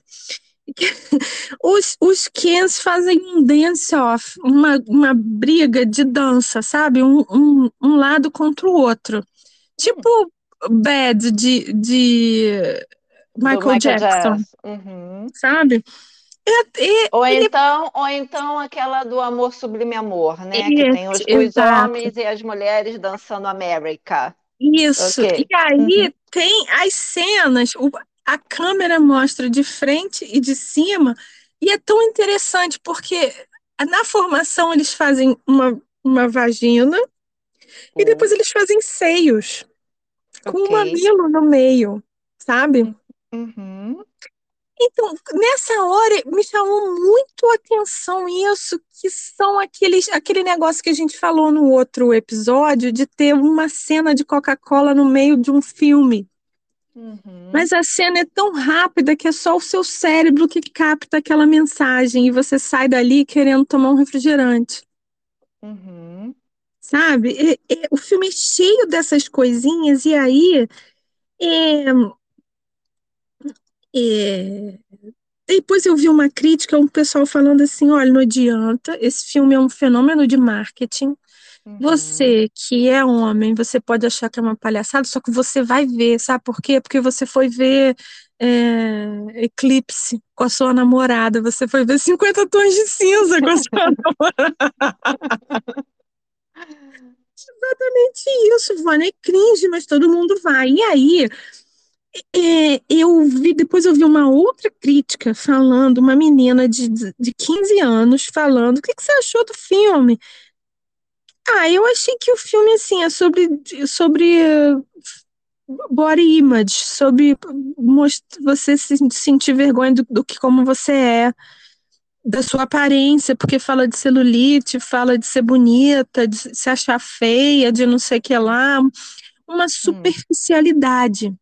Os, os Kens fazem um dance-off, uma, uma briga de dança, sabe? Um, um, um lado contra o outro. Tipo Bad de, de Michael, Michael Jackson, uhum. sabe? É, é, ou, então, ou então aquela do amor sublime amor, né? Isso, que tem os, os homens e as mulheres dançando América. Isso. Okay. E aí uhum. tem as cenas, o, a câmera mostra de frente e de cima e é tão interessante porque na formação eles fazem uma, uma vagina e depois eles fazem seios com Ok. um mamilo no meio, sabe? Uhum. Então, nessa hora, me chamou muito a atenção isso, que são aqueles, aquele negócio que a gente falou no outro episódio, de ter uma cena de Coca-Cola no meio de um filme. Uhum. Mas a cena é tão rápida que é só o seu cérebro que capta aquela mensagem e você sai dali querendo tomar um refrigerante, Uhum. sabe? O filme é cheio dessas coisinhas, e aí. é, é, Depois eu vi uma crítica, um pessoal falando assim: olha, não adianta, esse filme é um fenômeno de marketing. Uhum. Você que é homem, você pode achar que é uma palhaçada, só que você vai ver, sabe por quê? Porque você foi ver é, Eclipse com a sua namorada, você foi ver 50 tons de cinza com a sua namorada. Exatamente isso, Vânia, é cringe, mas todo mundo vai. E aí, é, eu vi, depois eu vi uma outra crítica falando, uma menina de, de 15 anos falando, o que, que você achou do filme? Ah, eu achei que o filme, assim, é sobre, sobre eh, body image, sobre você se sentir vergonha do, do que como você é, da sua aparência, porque fala de celulite, fala de ser bonita, de se achar feia, de não sei o que lá, uma superficialidade. Hum.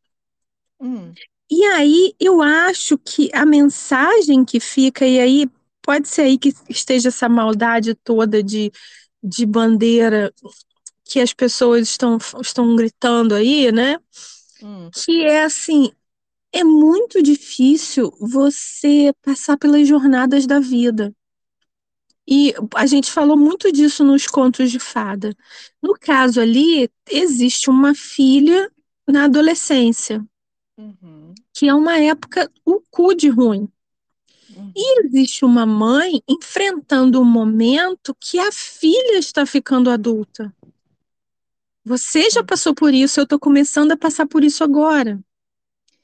E aí eu acho que a mensagem que fica, e aí pode ser aí que esteja essa maldade toda de, de bandeira que as pessoas estão, estão gritando aí, né? Hum. Que é assim, é muito difícil você passar pelas jornadas da vida. E a gente falou muito disso nos contos de fada. No caso ali, existe uma filha na adolescência, Uhum. que é uma época o cu de ruim. Uhum. E existe uma mãe enfrentando um momento que a filha está ficando adulta. Você já passou por isso, eu estou começando a passar por isso agora.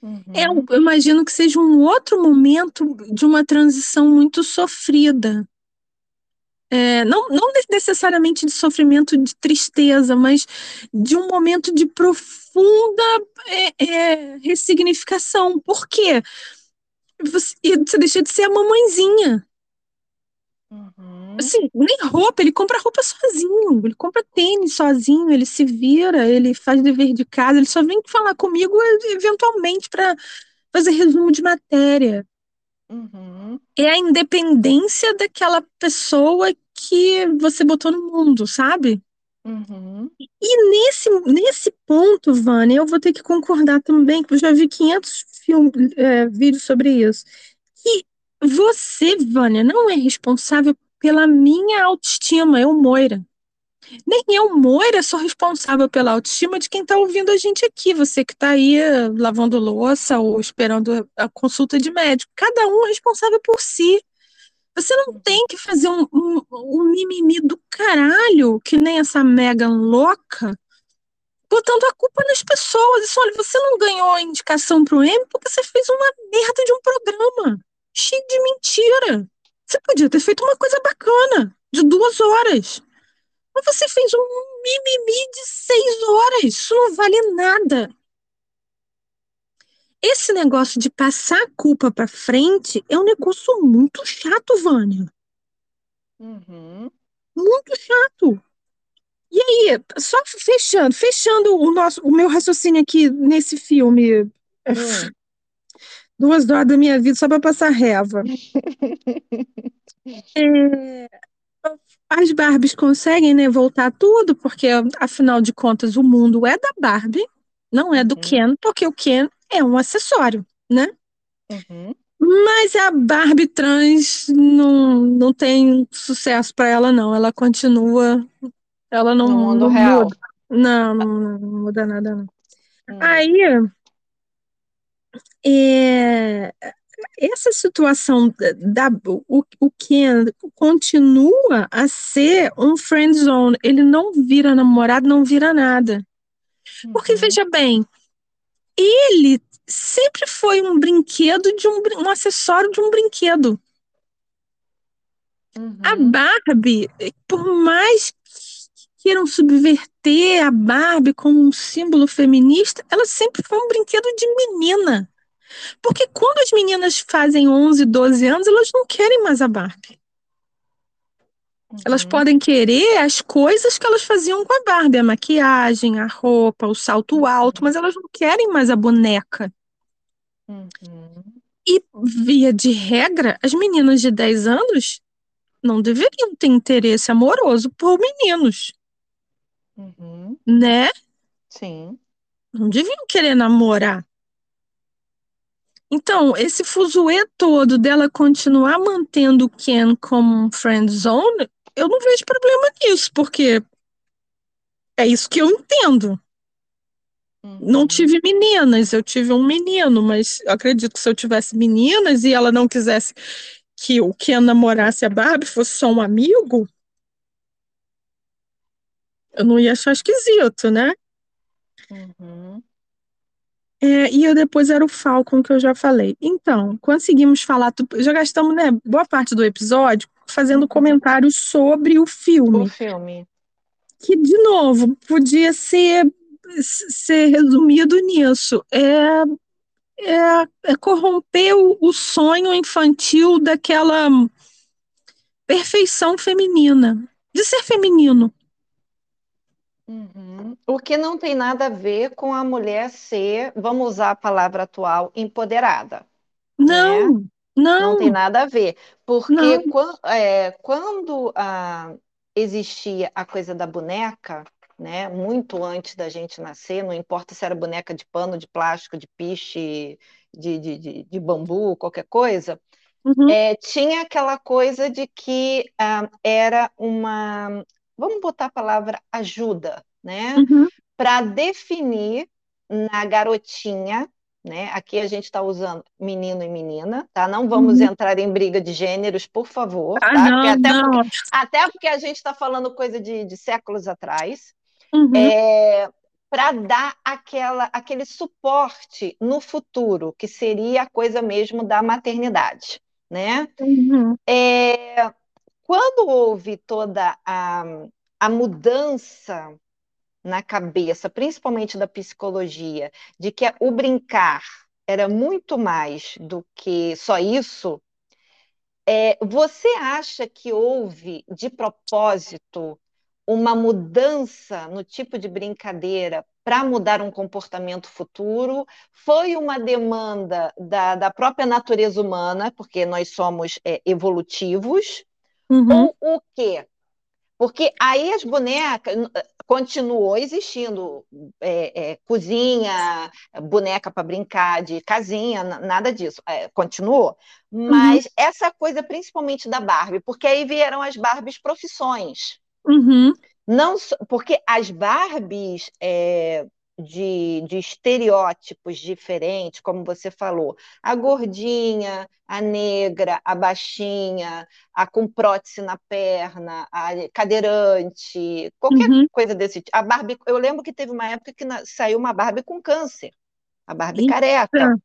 Uhum. É, eu imagino que seja um outro momento de uma transição muito sofrida. É, não, não necessariamente de sofrimento, de tristeza, mas de um momento de profunda é, é, ressignificação. Por quê? Você, você deixa de ser a mamãezinha. Uhum. Assim, nem roupa, ele compra roupa sozinho, ele compra tênis sozinho, ele se vira, ele faz dever de casa, ele só vem falar comigo eventualmente para fazer resumo de matéria. Uhum. É a independência daquela pessoa que você botou no mundo, sabe? Uhum. E nesse, nesse ponto, Vânia, eu vou ter que concordar também, que eu já vi 500 film, é, vídeos sobre isso, que você, Vânia, não é responsável pela minha autoestima, eu, Moira. Nem eu, Moira, sou responsável pela autoestima de quem está ouvindo a gente aqui. Você que está aí eh, lavando louça ou esperando a consulta de médico. Cada um é responsável por si. Você não tem que fazer um, um, um mimimi do caralho, que nem essa Megan louca, botando a culpa nas pessoas. Isso, olha, você não ganhou a indicação pro M porque você fez uma merda de um programa cheio de mentira. Você podia ter feito uma coisa bacana, de duas horas. Mas você fez um mimimi de seis horas. Isso não vale nada. Esse negócio de passar a culpa pra frente é um negócio muito chato, Vânia. Uhum. Muito chato. E aí, só fechando, fechando o nosso, o meu raciocínio aqui nesse filme, é, Hum. duas horas da minha vida só para passar raiva. É, as Barbies conseguem, né, voltar tudo, porque afinal de contas o mundo é da Barbie, não é do Uhum. Ken, porque o Ken é um acessório, né? Uhum. Mas a Barbie trans não, não tem sucesso para ela, não. Ela continua. Ela não, No mundo não real. muda. Não, não, não muda nada, não. Hum. Aí, é, essa situação da, o, o Ken continua a ser um friend zone. Ele não vira namorado, não vira nada. Porque, Uhum. veja bem, ele sempre foi um brinquedo de um, um acessório de um brinquedo. Uhum. A Barbie, por mais que queiram subverter a Barbie como um símbolo feminista, ela sempre foi um brinquedo de menina. Porque quando as meninas fazem 11, 12 anos, elas não querem mais a Barbie. Uhum. Elas podem querer as coisas que elas faziam com a Barbie, a maquiagem, a roupa, o salto uhum. alto, mas elas não querem mais a boneca. Uhum. E, via de regra, as meninas de 10 anos não deveriam ter interesse amoroso por meninos. Uhum. Né? Sim. Não deviam querer namorar. Então, esse fuzuê todo dela continuar mantendo o Ken como um friend zone, eu não vejo problema nisso, porque é isso que eu entendo. Uhum. Não tive meninas, eu tive um menino, mas acredito que se eu tivesse meninas e ela não quisesse que o Ken namorasse a Barbie, fosse só um amigo, eu não ia achar esquisito, né? Uhum. É, e eu depois era o Falcon que eu já falei. Então, conseguimos falar, já gastamos né, boa parte do episódio fazendo uhum. comentários sobre o filme. O filme. Que, de novo, podia ser, ser resumido nisso. É, é, é corromper o, o sonho infantil daquela perfeição feminina, de ser feminino. Uhum. O que não tem nada a ver com a mulher ser, vamos usar a palavra atual, empoderada. Não, né? não. Não tem nada a ver. Porque quando, é, quando ah, existia a coisa da boneca, né, muito antes da gente nascer, não importa se era boneca de pano, de plástico, de piche, de, de, de, de bambu, qualquer coisa, uhum. é, tinha aquela coisa de que ah, era uma vamos botar a palavra ajuda, né? Uhum. Para definir na garotinha, né? Aqui a gente está usando menino e menina, tá? Não vamos uhum. entrar em briga de gêneros, por favor, ah, tá? Não, até, não. Porque, até, Porque, a gente está falando coisa de, de séculos atrás. Uhum. É, para dar aquela, aquele suporte no futuro, que seria a coisa mesmo da maternidade, né? Uhum. É, quando houve toda a, a mudança na cabeça, principalmente da psicologia, de que o brincar era muito mais do que só isso, é, você acha que houve, de propósito, uma mudança no tipo de brincadeira para mudar um comportamento futuro? Foi uma demanda da, da própria natureza humana, porque nós somos é, evolutivos? Uhum. Ou o quê? Porque aí as bonecas continuou existindo é, é, cozinha, boneca para brincar de casinha, nada disso, é, continuou. Mas uhum. essa coisa principalmente da Barbie, porque aí vieram as Barbies profissões. Uhum. Não, porque as Barbies é, de, de estereótipos diferentes, como você falou, a gordinha, a negra, a baixinha, a com prótese na perna, a cadeirante, qualquer uhum. coisa desse tipo. A Barbie, eu lembro que teve uma época que na, saiu uma Barbie com câncer, a Barbie Eita. careca.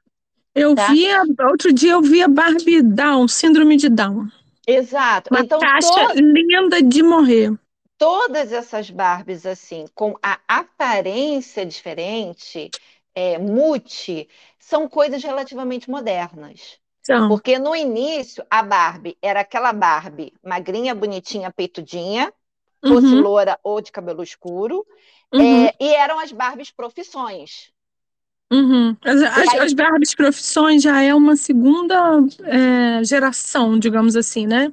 Eu tá? vi, outro dia eu vi a Barbie Down, síndrome de Down. Exato. Uma então, caixa linda de morrer todas essas Barbies assim, com a aparência diferente, é, mute, são coisas relativamente modernas. São. Porque no início, a Barbie era aquela Barbie magrinha, bonitinha, peitudinha, fosse uhum. loura ou de cabelo escuro, uhum. é, e eram as Barbies profissões. Uhum. As, as, as, Barbies profissões já é uma segunda é, geração, digamos assim, né?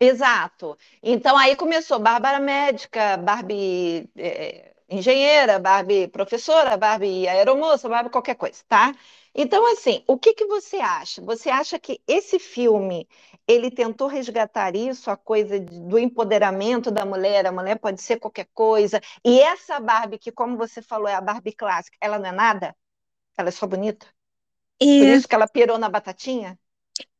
Exato. Então aí começou Bárbara médica, Barbie é, engenheira, Barbie professora, Barbie aeromoça, Barbie qualquer coisa, tá? Então assim, o que que você acha? Você acha que esse filme ele tentou resgatar isso, a coisa do empoderamento da mulher, a mulher pode ser qualquer coisa, e essa Barbie que como você falou é a Barbie clássica, ela não é nada? Ela é só bonita? E... Por isso que ela pirou na batatinha?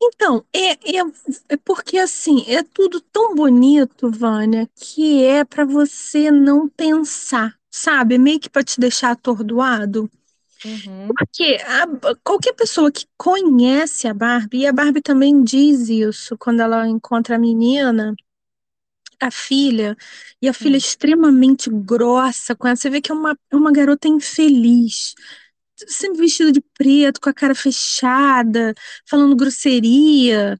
Então, é, é, é porque assim, é tudo tão bonito, Vânia, que é para você não pensar, sabe? Meio que para te deixar atordoado. Uhum. Porque a, qualquer pessoa que conhece a Barbie, e a Barbie também diz isso quando ela encontra a menina, a filha, e a filha é extremamente grossa com ela. Você vê que é uma, é uma garota infeliz sempre vestida de preto, com a cara fechada, falando grosseria.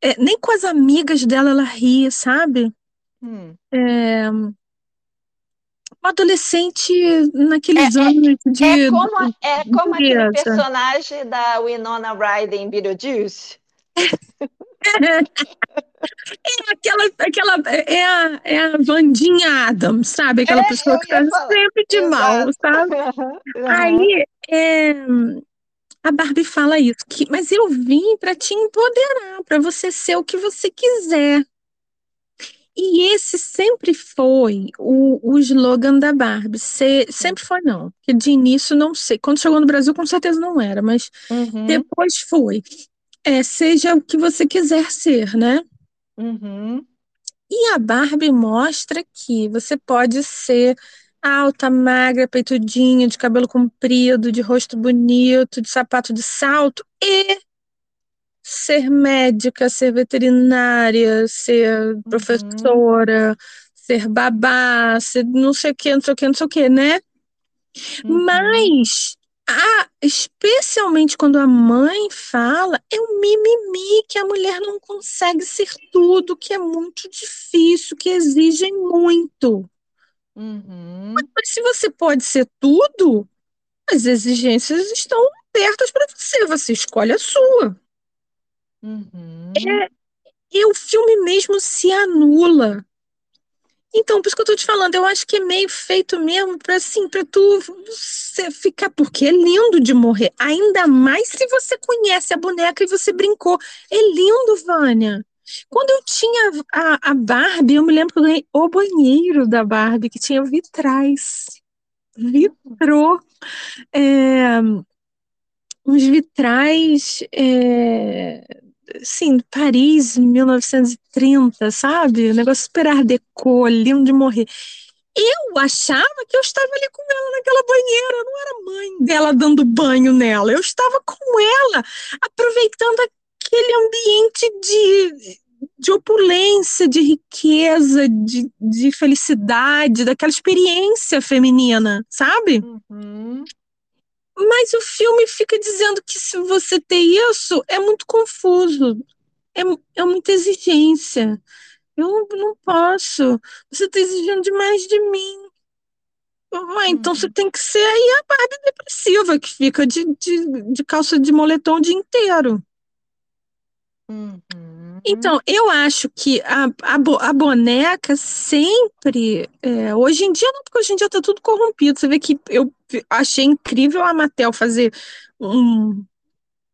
É, nem com as amigas dela ela ria, sabe? Hum. É, uma adolescente naqueles é, é anos de. É como, é como aquele personagem da Winona Ryder em Beetlejuice. É aquela, aquela é a, é a Vandinha Adams, sabe? Aquela é, pessoa que tá falar. sempre de Exato. mal, sabe? Uhum. Aí é, a Barbie fala isso, que, mas eu vim para te empoderar, para você ser o que você quiser. E esse sempre foi o, o slogan da Barbie. Se, sempre foi, não. Porque de início não sei. Quando chegou no Brasil, com certeza não era, mas uhum. depois foi. É, seja o que você quiser ser, né? Uhum. E a Barbie mostra que você pode ser alta, magra, peitudinha, de cabelo comprido, de rosto bonito, de sapato de salto e ser médica, ser veterinária, ser uhum. professora, ser babá, ser não sei o que, não sei o que, não sei o que, né? Uhum. Mas a, especialmente quando a mãe fala, é um mimimi que a mulher não consegue ser tudo, que é muito difícil, que exigem muito. Uhum. Mas, mas se você pode ser tudo, as exigências estão abertas para você, você escolhe a sua. Uhum. É, e o filme mesmo se anula. Então, por isso que eu tô te falando, eu acho que é meio feito mesmo para assim, para tu você ficar, porque é lindo de morrer, ainda mais se você conhece a boneca e você brincou. É lindo, Vânia. Quando eu tinha a, a Barbie, eu me lembro que eu ganhei o banheiro da Barbie, que tinha vitrais. Vitrô. É, uns vitrais. É, sim, Paris, 1930, sabe? Um negócio super art lindo de morrer. Eu achava que eu estava ali com ela naquela banheira, não era mãe dela dando banho nela, eu estava com ela, aproveitando aquele ambiente de, de opulência, de riqueza, de, de felicidade, daquela experiência feminina, sabe? Uhum. Mas o filme fica dizendo que se você tem isso, é muito confuso, é, é muita exigência. Eu não posso. Você está exigindo demais de mim. Ah, então você uhum. tem que ser aí a Barbie depressiva, que fica de, de, de calça de moletom o dia inteiro. Uhum. Então, eu acho que a, a, a boneca sempre. É, hoje em dia, não, porque hoje em dia tá tudo corrompido. Você vê que eu achei incrível a Mattel fazer um,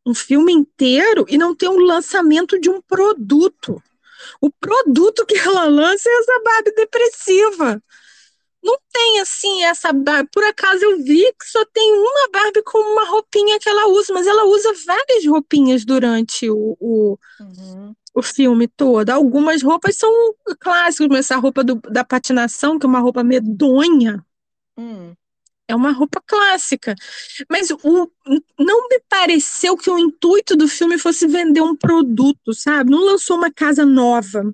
um filme inteiro e não ter um lançamento de um produto. O produto que ela lança é essa Barbie depressiva. Não tem assim essa Barbie. Por acaso eu vi que só tem uma Barbie com uma roupinha que ela usa, mas ela usa várias roupinhas durante o, o, uhum. O filme todo. Algumas roupas são clássicas, como essa roupa do, da patinação, que é uma roupa medonha. Hum. É uma roupa clássica. Mas o, não me pareceu que o intuito do filme fosse vender um produto, sabe? Não lançou uma casa nova.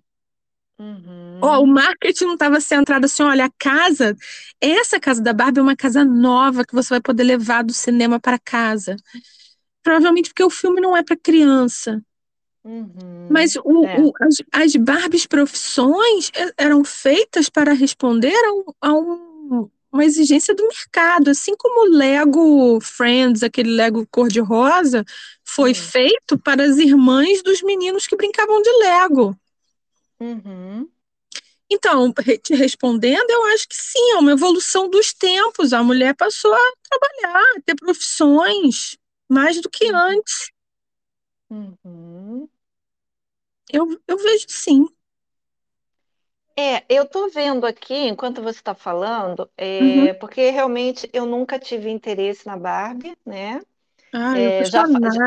Uhum. Oh, o marketing não estava centrado assim, olha, a casa, essa casa da Barbie é uma casa nova que você vai poder levar do cinema para casa. Provavelmente porque o filme não é para criança. Uhum. Mas o, é. o, as, as Barbies profissões eram feitas para responder a um, a um uma exigência do mercado, assim como o Lego Friends, aquele Lego cor-de-rosa, foi uhum. feito para as irmãs dos meninos que brincavam de Lego. Uhum. Então, te respondendo, eu acho que sim, é uma evolução dos tempos. A mulher passou a trabalhar, a ter profissões mais do que uhum. antes. Uhum. Eu, eu vejo sim. É, eu estou vendo aqui, enquanto você está falando, é, uhum. porque realmente eu nunca tive interesse na Barbie, né? Ah, é, já,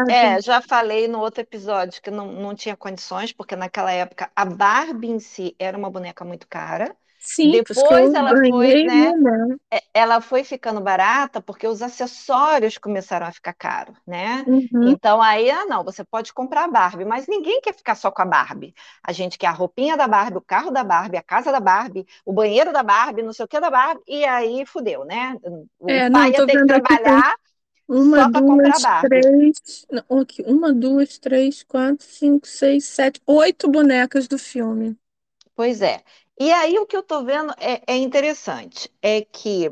é, já falei no outro episódio que não, não tinha condições, porque naquela época a Barbie em si era uma boneca muito cara. Sim, Depois ela foi, né? É, ela foi ficando barata porque os acessórios começaram a ficar caros, né? Uhum. Então aí, ah, não, você pode comprar a Barbie, mas ninguém quer ficar só com a Barbie. A gente quer a roupinha da Barbie, o carro da Barbie, a casa da Barbie, o banheiro da Barbie, não sei o que da Barbie, e aí fudeu, né? O é, pai não, ia ter que trabalhar. Uma, só duas, três. Não, aqui, uma, duas, três, quatro, cinco, seis, sete, oito bonecas do filme. Pois é. E aí o que eu estou vendo é, é, interessante, é que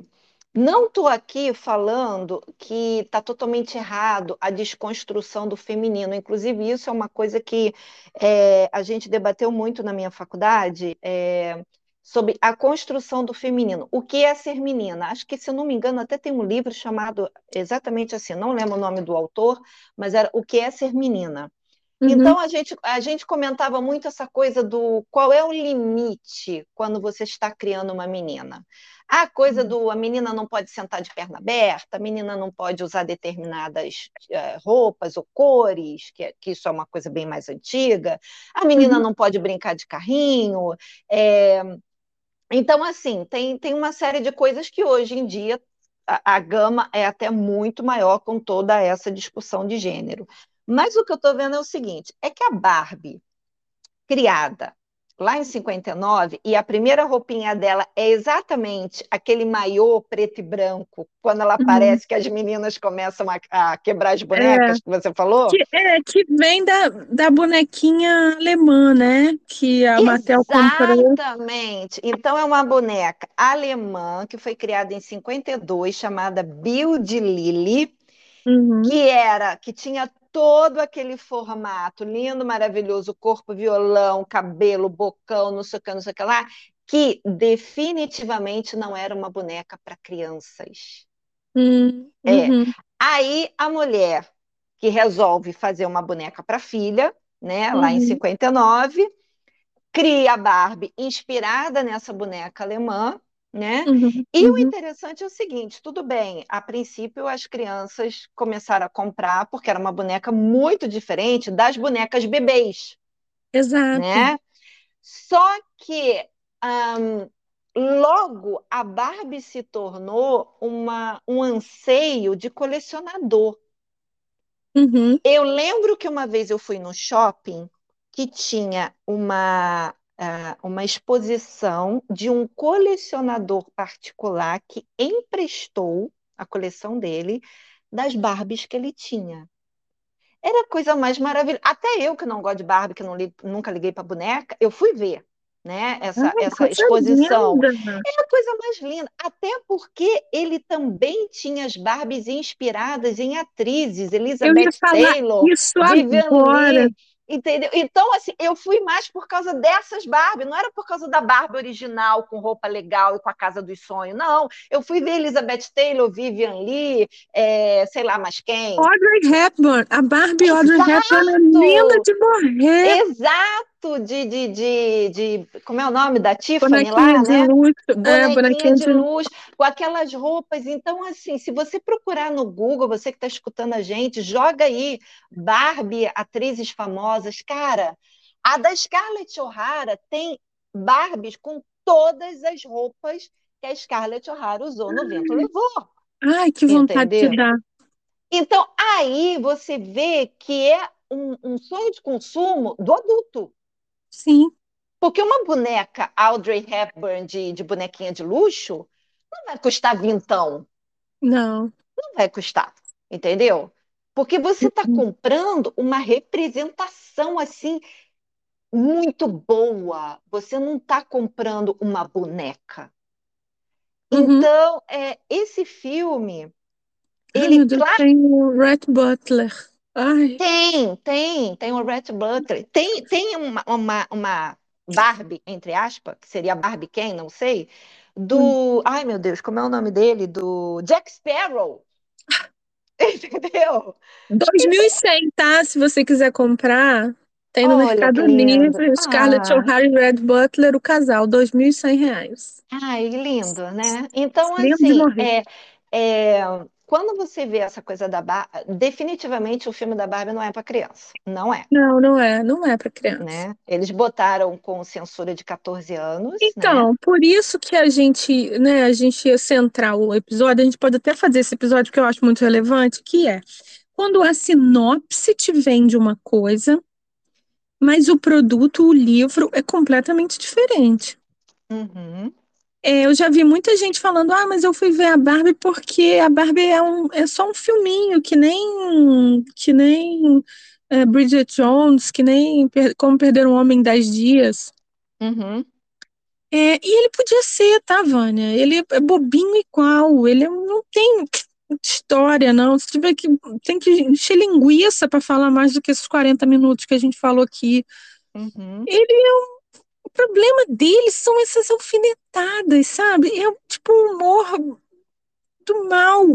não estou aqui falando que está totalmente errado a desconstrução do feminino. Inclusive, isso é uma coisa que é, a gente debateu muito na minha faculdade. É, sobre a construção do feminino. O que é ser menina? Acho que, se eu não me engano, até tem um livro chamado exatamente assim, não lembro o nome do autor, mas era O que é ser menina. Uhum. Então a gente, a gente comentava muito essa coisa do qual é o limite quando você está criando uma menina. A coisa uhum. do a menina não pode sentar de perna aberta, a menina não pode usar determinadas uh, roupas ou cores, que, que, isso é uma coisa bem mais antiga, a menina uhum. não pode brincar de carrinho. É... Então, assim, tem, tem uma série de coisas que hoje em dia a, a gama é até muito maior com toda essa discussão de gênero. Mas o que eu estou vendo é o seguinte: é que a Barbie, criada lá em 59, e a primeira roupinha dela é exatamente aquele maiô preto e branco, quando ela uhum. aparece que as meninas começam a, a quebrar as bonecas, é, que você falou? Que, é, que vem da, da bonequinha alemã, né? Que a Mattel comprou. Exatamente. Então é uma boneca alemã que foi criada em 52, chamada Bild Lily, uhum. que era, que tinha todo aquele formato lindo, maravilhoso, corpo, violão, cabelo, bocão, não sei o que, não sei o que lá, que definitivamente não era uma boneca para crianças. Hum, é. Uhum. Aí a mulher que resolve fazer uma boneca para filha, né, lá em 59, uhum. cria a Barbie inspirada nessa boneca alemã, né? Uhum, e uhum. o interessante é o seguinte: tudo bem, a princípio as crianças começaram a comprar, porque era uma boneca muito diferente das bonecas bebês. Exato. Né? Só que um, logo a Barbie se tornou uma, um anseio de colecionador. Uhum. Eu lembro que uma vez eu fui no shopping que tinha uma uma exposição de um colecionador particular que emprestou a coleção dele das Barbies que ele tinha. Era a coisa mais maravilhosa. Até eu, que não gosto de Barbie, que não li, nunca liguei para boneca, eu fui ver né? essa, essa exposição. Linda. É a coisa mais linda. Até porque ele também tinha as Barbies inspiradas em atrizes. Elizabeth Taylor, Vivian Lee. Entendeu? Então, assim, eu fui mais por causa dessas Barbie, não era por causa da Barbie original, com roupa legal e com a Casa dos Sonhos, não. Eu fui ver Elizabeth Taylor, Vivian Lee, é, sei lá mais quem. Audrey Hepburn, a Barbie Exato. Audrey Hepburn é linda de morrer. Exato de, de, de, de, como é o nome da Tiffany lá, de né? Luxo. É, bonequinha, é, bonequinha de luz, com aquelas roupas. Então, assim, se você procurar no Google, você que está escutando a gente, joga aí Barbie, atrizes famosas. Cara, a da Scarlett O'Hara tem Barbies com todas as roupas que a Scarlett O'Hara usou no Vento Levou. Ai, que vontade Entendeu? de dar. Então, aí você vê que é um, um sonho de consumo do adulto. Sim. Porque uma boneca Audrey Hepburn de, de bonequinha de luxo não vai custar vintão. Não. Não vai custar, entendeu? Porque você está uhum. comprando uma representação assim muito boa. Você não está comprando uma boneca. Uhum. Então, é, esse filme, ele Ai, claro... tem o Rhett Butler. Ai. Tem, tem, tem o Rhett Butler. Tem, tem uma, uma, uma Barbie, entre aspas, que seria Barbie quem, não sei, do. Hum. Ai, meu Deus, como é o nome dele? Do Jack Sparrow. Entendeu? 2100, tá? Se você quiser comprar, tem no Olha, Mercado Livre, Scarlett ah. O'Hara e Red Butler, o casal, 2.100 reais. Ai, lindo, né? Então, lindo assim, é, é, quando você vê essa coisa da Barbie, definitivamente o filme da Barbie não é para criança. Não é. Não, não é. Não é para criança. Né? Eles botaram com censura de 14 anos. Então, né? por isso que a gente, né, a gente ia centrar o episódio, a gente pode até fazer esse episódio que eu acho muito relevante, que é quando a sinopse te vende uma coisa, mas o produto, o livro, é completamente diferente. Uhum. É, eu já vi muita gente falando, ah, mas eu fui ver a Barbie porque a Barbie é, um, é só um filminho, que nem, que nem é, Bridget Jones, que nem Como Perder um Homem em 10 Dias. Uhum. É, e ele podia ser, tá, Vânia? Ele é bobinho igual, ele não tem história, não. Se tiver que, tem que encher linguiça para falar mais do que esses 40 minutos que a gente falou aqui. Uhum. Ele é um problema deles são essas alfinetadas, sabe? É tipo um humor do mal.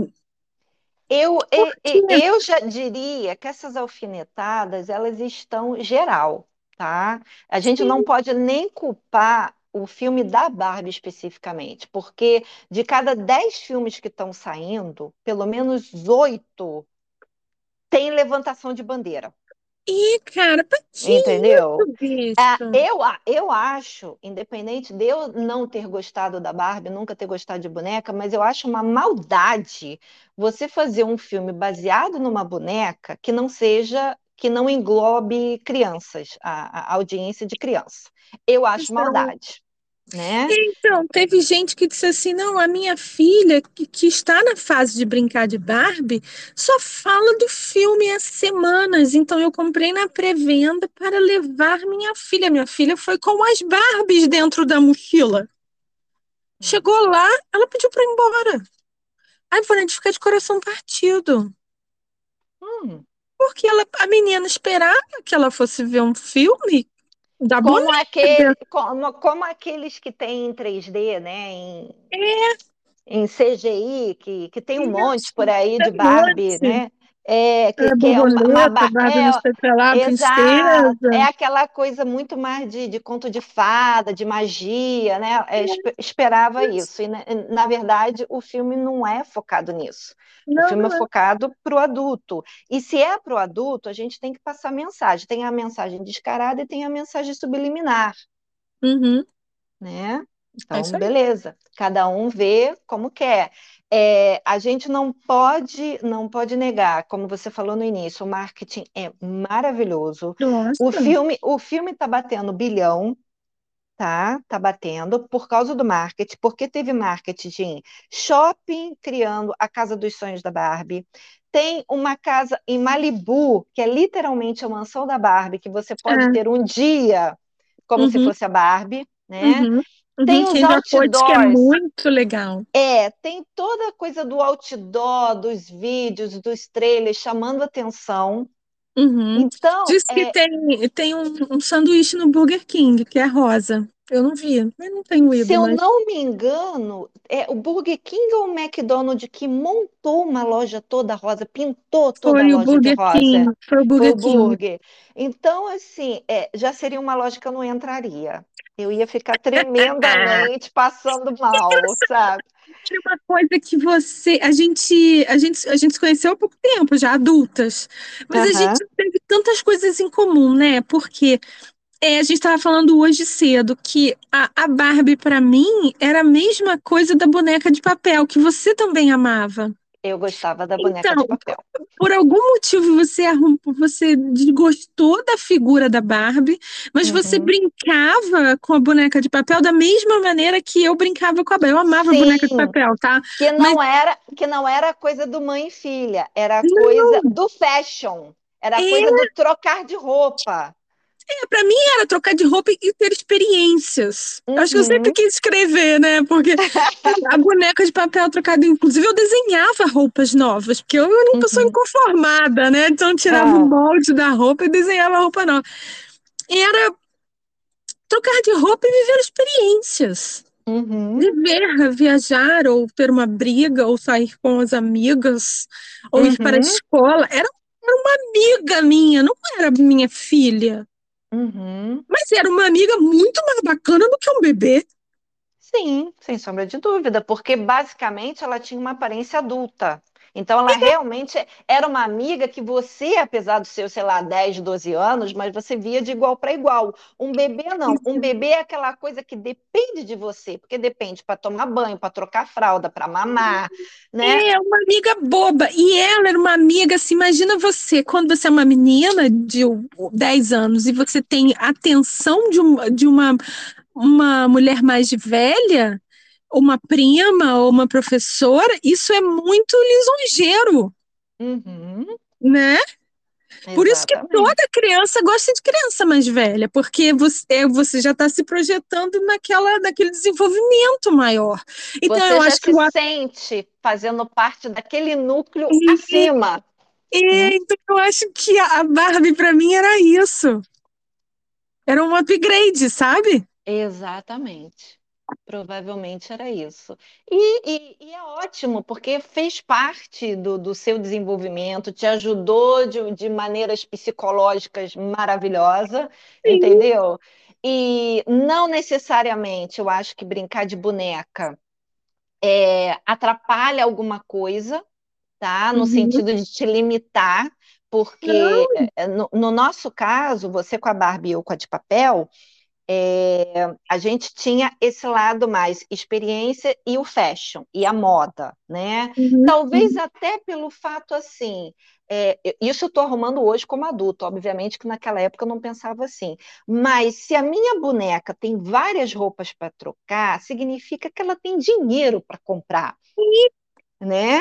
Eu, eu, eu já diria que essas alfinetadas, elas estão geral, tá? A gente Sim. não pode nem culpar o filme da Barbie especificamente, porque de cada dez filmes que estão saindo, pelo menos oito tem levantação de bandeira. Ih, cara, pra que Entendeu? é, eu, eu acho, independente de eu não ter gostado da Barbie, nunca ter gostado de boneca, mas eu acho uma maldade você fazer um filme baseado numa boneca que não seja, que não englobe crianças, a, a audiência de criança. Eu acho então, maldade. Né? Então, teve gente que disse assim: não, a minha filha, que, que, está na fase de brincar de Barbie, só fala do filme há semanas. Então, eu comprei na pré-venda para levar minha filha. Minha filha foi com as Barbies dentro da mochila. Chegou lá, ela pediu para ir embora. Aí, a gente fica de coração partido. Hum. Porque ela, a menina esperava que ela fosse ver um filme da como, boneca. aquele, como, como aqueles que tem em 3D, né? Em, é. em CGI, que, que tem um Isso. monte por aí de Barbie, né? É, que, é, que é uma, uma é, exato, é aquela coisa muito mais de, de conto de fada, de magia, né? É, esperava isso. E, na, na, verdade, o filme não é focado nisso. Não, o filme é, é focado para o adulto. E se é para o adulto, a gente tem que passar mensagem. Tem a mensagem descarada e tem a mensagem subliminar. Uhum. Né? Então, beleza. Cada um vê como quer. É, a gente não pode, não pode negar, como você falou no início, o marketing é maravilhoso. Nossa. O filme, o filme está batendo bilhão, tá? Tá batendo por causa do marketing, porque teve marketing shopping criando a casa dos sonhos da Barbie. Tem uma casa em Malibu, que é literalmente a mansão da Barbie, que você pode é. ter um dia como uhum. se fosse a Barbie, né? Uhum. Tem uhum, os outdoors. que é muito legal. É, tem toda a coisa do outdoor, dos vídeos, dos trailers chamando atenção. Uhum. Então, Diz que é... tem, tem um, um, sanduíche no Burger King, que é rosa. Eu não vi, mas não tenho ido. Se eu mas... não me engano, é o Burger King ou o McDonald's que montou uma loja toda rosa, pintou toda foi a loja Burger de rosa. King, foi o Burger foi o Burger. Então, assim, é, já seria uma loja que eu não entraria. Eu ia ficar tremendamente passando mal, sabe? Uma coisa que você, a gente, a gente, a gente se conheceu há pouco tempo, já adultas, mas uhum. a gente teve tantas coisas em comum, né? Porque é, a gente estava falando hoje cedo que a, a Barbie, para mim, era a mesma coisa da boneca de papel, que você também amava. Eu gostava da boneca então, de papel. Por algum motivo você você desgostou da figura da Barbie, mas uhum. você brincava com a boneca de papel da mesma maneira que eu brincava com a Barbie. Eu amava Sim, a boneca de papel, tá? Que não mas... era que não era coisa do mãe e filha, era não. coisa do fashion. Era é... coisa do trocar de roupa. É, pra mim era trocar de roupa e ter experiências. Uhum. Acho que eu sempre uhum. quis escrever, né? Porque a boneca de papel trocada, inclusive eu desenhava roupas novas, porque eu era uma uhum. pessoa inconformada, né? Então eu tirava o molde da roupa e desenhava a roupa nova. Era trocar de roupa e viver experiências. Uhum. Viver, viajar, ou ter uma briga, ou sair com as amigas, ou ir para a uhum. escola. Era, era uma amiga minha, não era minha filha. Uhum. Mas era uma amiga muito mais bacana do que um bebê. Sim, sem sombra de dúvida, porque basicamente ela tinha uma aparência adulta. Então, ela realmente era uma amiga que você, apesar dos seus, sei lá, 10, 12 anos, mas você via de igual para igual. Um bebê, não. Um bebê é aquela coisa que depende de você, porque depende para tomar banho, para trocar fralda, para mamar, né? É, uma amiga boba. E ela era uma amiga, assim, imagina você, quando você é uma menina de 10 anos e você tem atenção de, um, de uma, uma mulher mais velha uma prima ou uma professora, isso é muito lisonjeiro, Uhum, né? Por isso que exatamente. toda criança gosta de criança mais velha, porque você, você já está se projetando naquela, naquele desenvolvimento maior. Então, Você eu acho que se o a- sente fazendo parte daquele núcleo E- acima. é, né? então eu acho que a Barbie para mim era isso. Era um upgrade, sabe? Exatamente. Provavelmente era isso. E, e- e é ótimo, porque fez parte do, do seu desenvolvimento, te ajudou de, de maneiras psicológicas maravilhosas, Sim. entendeu? E não necessariamente eu acho que brincar de boneca é, atrapalha alguma coisa, tá? No Uhum. sentido de te limitar, porque é, no, no nosso caso, você com a Barbie e eu com a de papel. É, a gente tinha esse lado mais experiência e o fashion e a moda, né? Uhum, Talvez até pelo fato assim, é, isso eu estou arrumando hoje como adulto, obviamente que naquela época eu não pensava assim. Mas se a minha boneca tem várias roupas para trocar, significa que ela tem dinheiro para comprar, né?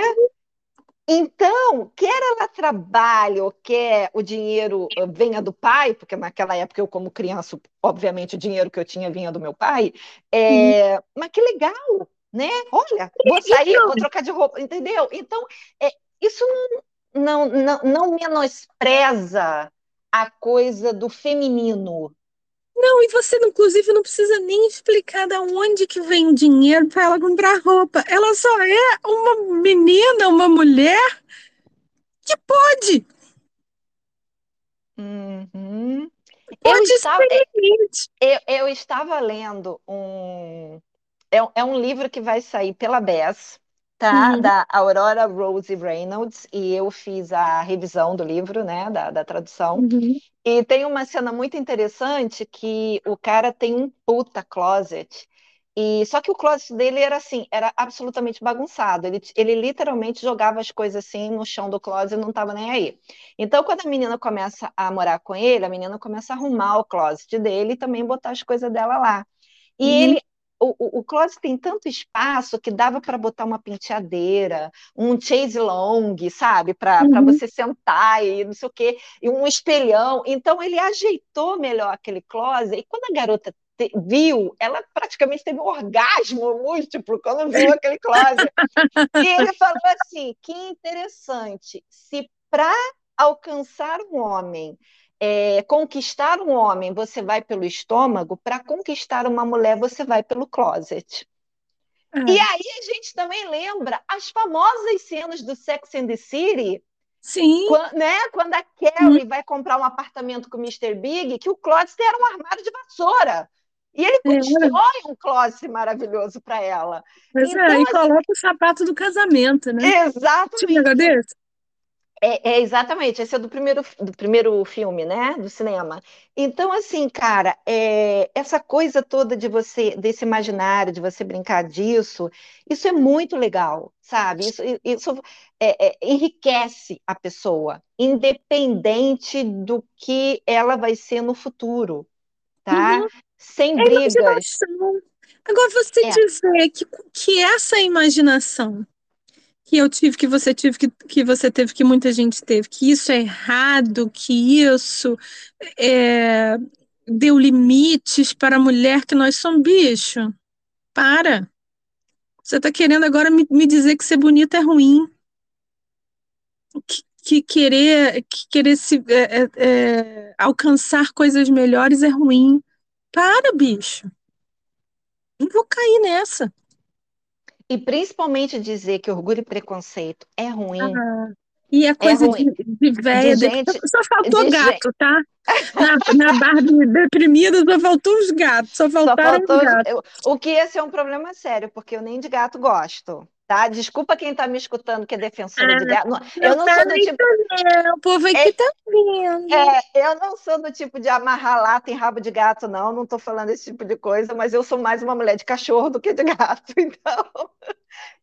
Então, quer ela trabalhe ou quer o dinheiro eh, venha do pai, porque naquela época eu, como criança, obviamente o dinheiro que eu tinha vinha do meu pai, é, mas que legal, né? Olha, vou sair, vou trocar de roupa, entendeu? Então, é, isso não, não, não, não menospreza a coisa do feminino. Não, e você, inclusive, não precisa nem explicar de onde que vem o dinheiro para ela comprar roupa. Ela só é uma menina, uma mulher que pode, Uhum. Eu pode estava, ser limite. eu, eu estava lendo um. É, um- é um livro que vai sair pela BES, tá? Uhum, Da Aurora Rose Reynolds, e eu fiz a revisão do livro, né? Da, da tradução. uhum, E tem uma cena muito interessante que o cara tem um puta closet. E só que o closet dele era assim, era absolutamente bagunçado. Ele, ele literalmente jogava as coisas assim no chão do closet e não estava nem aí. Então, quando a menina começa a morar com ele, a menina começa a arrumar o closet dele e também botar as coisas dela lá. E uhum, ele, o, o, closet tem tanto espaço que dava para botar uma penteadeira, um chaise longue, sabe, para para uhum. você sentar e não sei o quê, e um espelhão. Então ele ajeitou melhor aquele closet. E quando a garota te- viu, ela praticamente teve um orgasmo múltiplo quando viu aquele closet. E ele falou assim: que interessante, se para alcançar um homem é, conquistar um homem, você vai pelo estômago, para conquistar uma mulher, você vai pelo closet. É, E aí a gente também lembra as famosas cenas do Sex and the City, sim, quan- né? Quando a uhum, Carrie vai comprar um apartamento com o Mr. Big, que o closet era um armário de vassoura. E ele é, constrói um closet maravilhoso para ela. pois é, Então, e assim, coloca o sapato do casamento, né? Tinha exatamente. negócio desse? É, é, exatamente, esse é do primeiro, do primeiro filme, né, do cinema. Então, assim, cara, é, essa coisa toda de você, desse imaginário, de você brincar disso, isso é muito legal, sabe? Isso, isso é, é, enriquece a pessoa, independente do que ela vai ser no futuro, tá? Uhum. Sem É brigas. imaginação. Agora, você É. dizer que, que essa imaginação que eu tive, que você tive, que, que você teve, que muita gente teve, que isso é errado, que isso é, deu limites para a mulher, que nós somos bicho. Para. Você está querendo agora me, me dizer que ser bonita é ruim. Que, que querer, que querer se, é, é, é, alcançar coisas melhores é ruim. Para, bicho. Não vou cair nessa. E principalmente dizer que orgulho e preconceito é ruim, Ah, e é é coisa de, ruim. de De véia. de- gente, Só faltou de gente. gato, tá? Na, na Barbie deprimida só faltou os gatos. Só Só faltaram os faltou. gatos. eu- O que ia ser um problema sério, porque eu nem de gato gosto. Tá? Desculpa quem está me escutando que é defensora ah, de gato. Eu não sou do tipo. O povo aqui é, tá vendo. É, eu não sou do tipo de amarrar lata em rabo de gato, não. Não estou falando esse tipo de coisa, mas eu sou mais uma mulher de cachorro do que de gato. Então,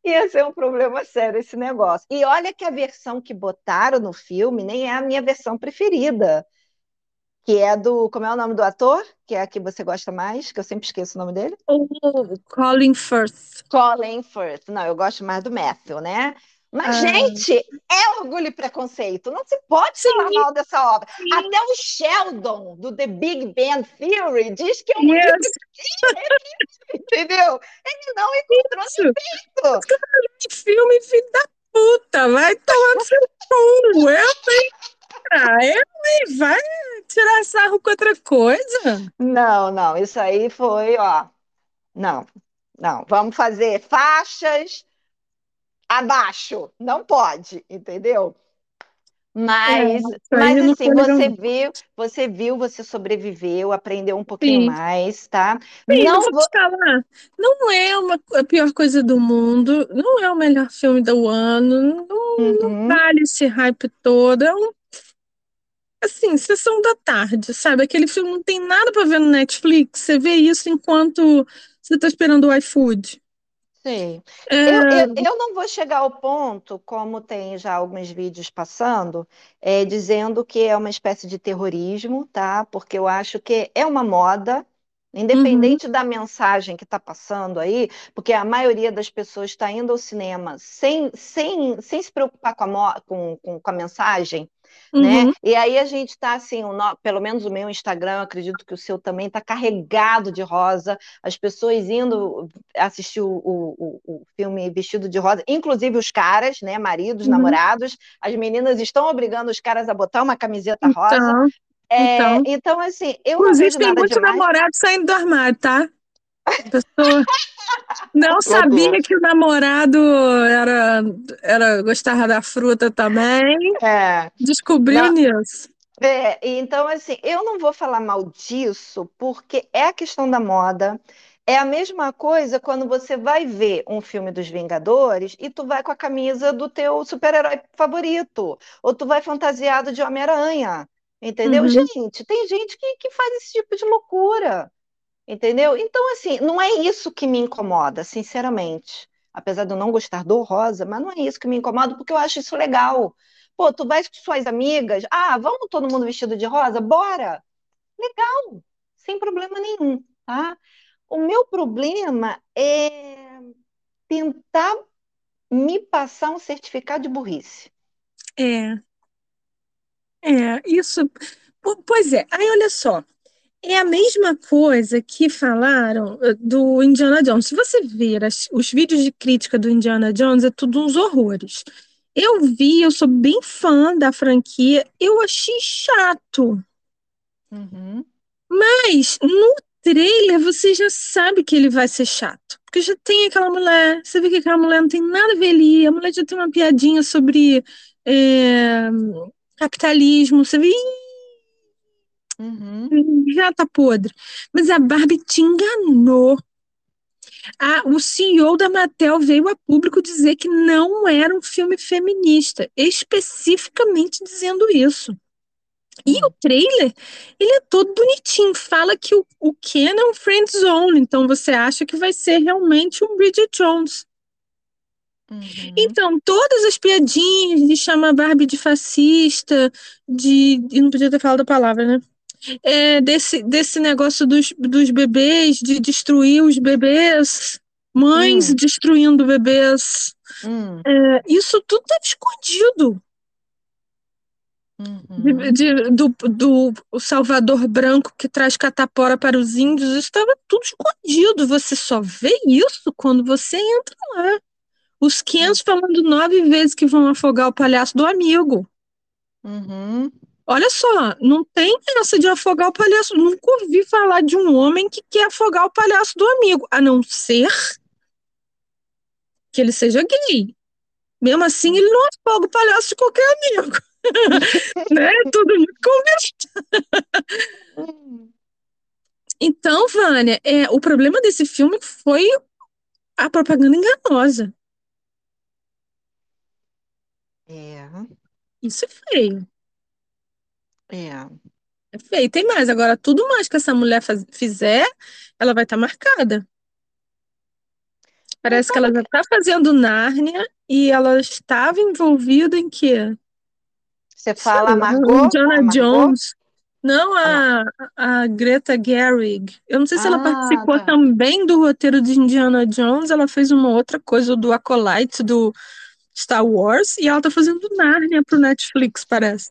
ia ser um problema sério esse negócio. E olha que a versão que botaram no filme nem é a minha versão preferida que é do. Como é o nome do ator? Que é a que você gosta mais, que eu sempre esqueço o nome dele. O Colin Firth. Colin Firth. Não, eu gosto mais do Matthew, né? Mas, ah. gente, é orgulho e preconceito. Não se pode Sim. falar mal dessa obra. Sim. Até o Sheldon, do The Big Bang Theory, diz que é um yes. entendeu? Ele não encontrou defeito. Que filme, filho da puta, vai tomar no seu cu. Eu, hein? Ah, eu, vai tirar sarro com outra coisa? Não, não, isso aí foi, ó. Não, não. Vamos fazer faixas abaixo. Não pode, entendeu? Mas, é, mas assim, você viu, você viu, você sobreviveu, aprendeu um pouquinho Sim. mais, tá? Sim, não vou te falar, não é uma, a pior coisa do mundo, não é o melhor filme do ano, não, uhum. não vale esse hype todo, é um assim, sessão da tarde, sabe? Aquele filme não tem nada para ver no Netflix. Você vê isso enquanto você está esperando o iFood. Sim. É... Eu, eu, eu, não vou chegar ao ponto, como tem já alguns vídeos passando, é, dizendo que é uma espécie de terrorismo, tá? Porque eu acho que é uma moda, independente uhum. da mensagem que está passando aí, porque a maioria das pessoas está indo ao cinema sem, sem, sem se preocupar com a, com, com, com a mensagem, né? Uhum. E aí a gente está assim, no... pelo menos o meu Instagram, acredito que o seu também está carregado de rosa, as pessoas indo assistir o, o, o, filme vestido de rosa, inclusive os caras, né? Maridos, uhum. namorados, as meninas estão obrigando os caras a botar uma camiseta rosa. Então, é, então. então, assim, eu Inclusive, tem muito demais. namorado saindo do armário, tá? Pessoa não sabia que o namorado era, era gostava da fruta também. É. Descobriu não. nisso. É, então, assim, eu não vou falar mal disso, porque é a questão da moda. É a mesma coisa quando você vai ver um filme dos Vingadores e tu vai com a camisa do teu super-herói favorito, ou tu vai fantasiado de Homem-Aranha, entendeu? Uhum. Gente, tem gente que, que faz esse tipo de loucura. Entendeu? Então, assim, não é isso que me incomoda, sinceramente. Apesar de eu não gostar do rosa, mas não é isso que me incomoda, porque eu acho isso legal. Pô, tu vais com suas amigas, ah, vamos todo mundo vestido de rosa? Bora! Legal, sem problema nenhum, tá? O meu problema é tentar me passar um certificado de burrice. É. É, isso. Pois é, aí olha só. É a mesma coisa que falaram eh, do Indiana Jones. Se você ver as, os vídeos de crítica do Indiana Jones, é tudo uns horrores. Eu vi, eu sou bem fã da franquia, eu achei chato. Uhum. Mas no trailer você já sabe que ele vai ser chato. Porque já tem aquela mulher, você vê que aquela mulher não tem nada a ver ali, a mulher já tem uma piadinha sobre é, capitalismo, você vê, Uhum. Já tá podre. Mas a Barbie te enganou. A, o CEO da Mattel veio a público dizer que não era um filme feminista, especificamente dizendo isso. E o trailer, ele é todo bonitinho, fala que o, o Ken é um friend zone, então você acha que vai ser realmente um Bridget Jones. Uhum. Então, todas as piadinhas de chamar Barbie de fascista, de. não podia ter falado a palavra, né? É, desse, desse negócio dos, dos bebês, de destruir os bebês, mães hum. destruindo bebês. Hum. É, isso tudo estava escondido. Uhum. De, de, do, do Salvador Branco que traz catapora para os índios, estava tudo escondido. Você só vê isso quando você entra lá. Os 500 falando nove vezes que vão afogar o palhaço do amigo. Uhum. Olha só, não tem essa de afogar o palhaço. Nunca ouvi falar de um homem que quer afogar o palhaço do amigo, a não ser que ele seja gay. Mesmo assim, ele não afoga o palhaço de qualquer amigo. né? Tudo muito conversado. então, Vânia, é, o problema desse filme foi a propaganda enganosa. É, Isso é feio. É. É. Tem mais. Agora, tudo mais que essa mulher faz- fizer, ela vai estar marcada. Mas Parece que ela já está fazendo Nárnia e ela estava envolvida em quê? você fala a Margot? Indiana A Margot? Jones. Não A a, a Greta Gerwig. Eu não sei se ela Ah, participou tá. também do roteiro de Indiana Jones, ela fez uma outra coisa do Acolyte do Star Wars e ela tá fazendo Nárnia pro Netflix, parece.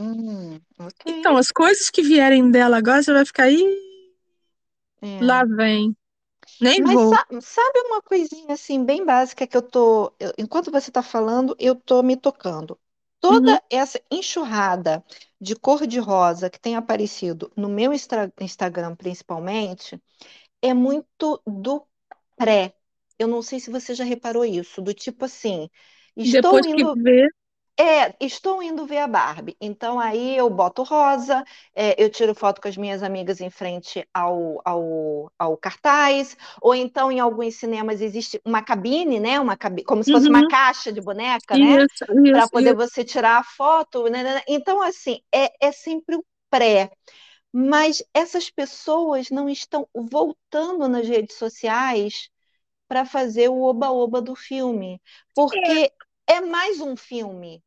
Hum, ok. Então, as coisas que vierem dela agora, você vai ficar aí, É. lá vem. Nem Mas vou. sa- sabe uma coisinha assim bem básica que eu tô, eu- enquanto você está falando, eu tô me tocando. Uhum, Toda essa enxurrada de cor de rosa que tem aparecido no meu Instagram, principalmente, é muito do pré. Eu não sei se você já reparou isso, do tipo assim, estou Depois que indo vê, é, estou indo ver a Barbie. Então aí eu boto rosa, é, eu tiro foto com as minhas amigas em frente ao, ao, ao cartaz, ou então em alguns cinemas existe uma cabine, né? Uma cabi como se fosse uma uhum, caixa de boneca, né? Para poder isso. você tirar a foto. né, né, né. Então, assim, é, é sempre o pré. Mas essas pessoas não estão voltando nas redes sociais para fazer o oba-oba do filme, É, porque é mais um filme.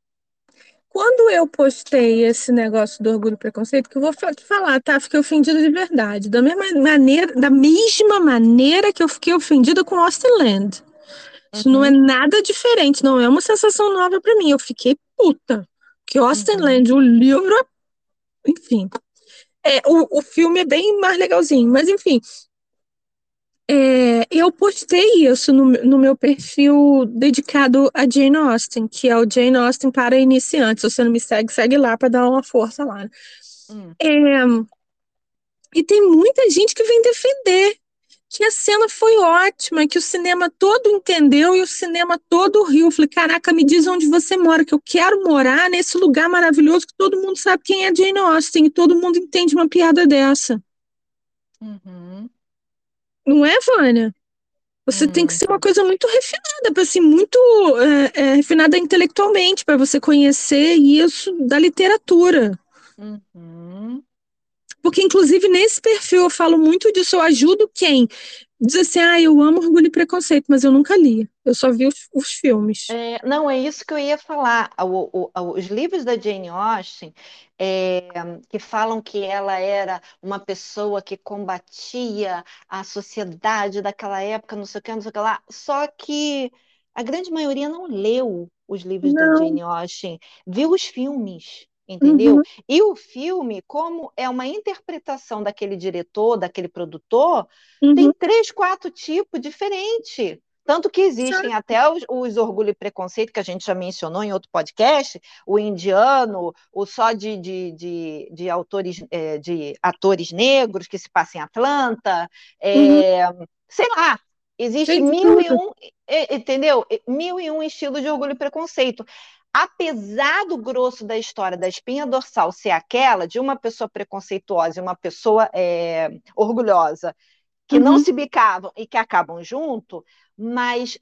Quando eu postei esse negócio do orgulho e preconceito, que eu vou te falar, tá? Fiquei ofendida de verdade. Da mesma maneira, da mesma maneira que eu fiquei ofendida com Austin Land. Isso não é Uhum, nada diferente, não é uma sensação nova pra mim. Eu fiquei puta. Que Austin uhum. Land, o livro, enfim. É, o, o filme é bem mais legalzinho, mas enfim. É, eu postei isso no, no meu perfil dedicado a Jane Austen, que é o Jane Austen para iniciantes. Se você não me segue, segue lá para dar uma força lá. Hum, É, e tem muita gente que vem defender que a cena foi ótima, que o cinema todo entendeu e o cinema todo riu. Eu falei, caraca, me diz onde você mora, que eu quero morar nesse lugar maravilhoso que todo mundo sabe quem é Jane Austen e todo mundo entende uma piada dessa. uhum, Não é, Vânia? Você tem que hum, ser uma coisa muito refinada, para assim, muito é, é, refinada intelectualmente, para você conhecer isso da literatura. uhum. Porque, inclusive, nesse perfil eu falo muito disso, eu ajudo quem diz assim, ah, eu amo Orgulho e Preconceito, mas eu nunca li, eu só vi os, os filmes. É, não, é isso que eu ia falar. O- o- os livros da Jane Austen, é, que falam que ela era uma pessoa que combatia a sociedade daquela época, não sei o que, não sei o que lá, só que a grande maioria não leu os livros da Não, Jane Austen, viu os filmes. Entendeu? uhum, E o filme, como é uma interpretação daquele diretor, daquele produtor, tem uhum, três, quatro tipos diferentes. Tanto que existem sabe? até os, os orgulho e preconceito, que a gente já mencionou em outro podcast, o indiano, o só de, de, de, de autores, é, de atores negros que se passa em Atlanta, Uhum, é, sei lá, existe tem mil e um, entendeu? Mil e um estilos de orgulho e preconceito. Apesar do grosso da história da espinha dorsal ser aquela de uma pessoa preconceituosa e uma pessoa é, orgulhosa, que não Uhum, se bicavam e que acabam junto, mas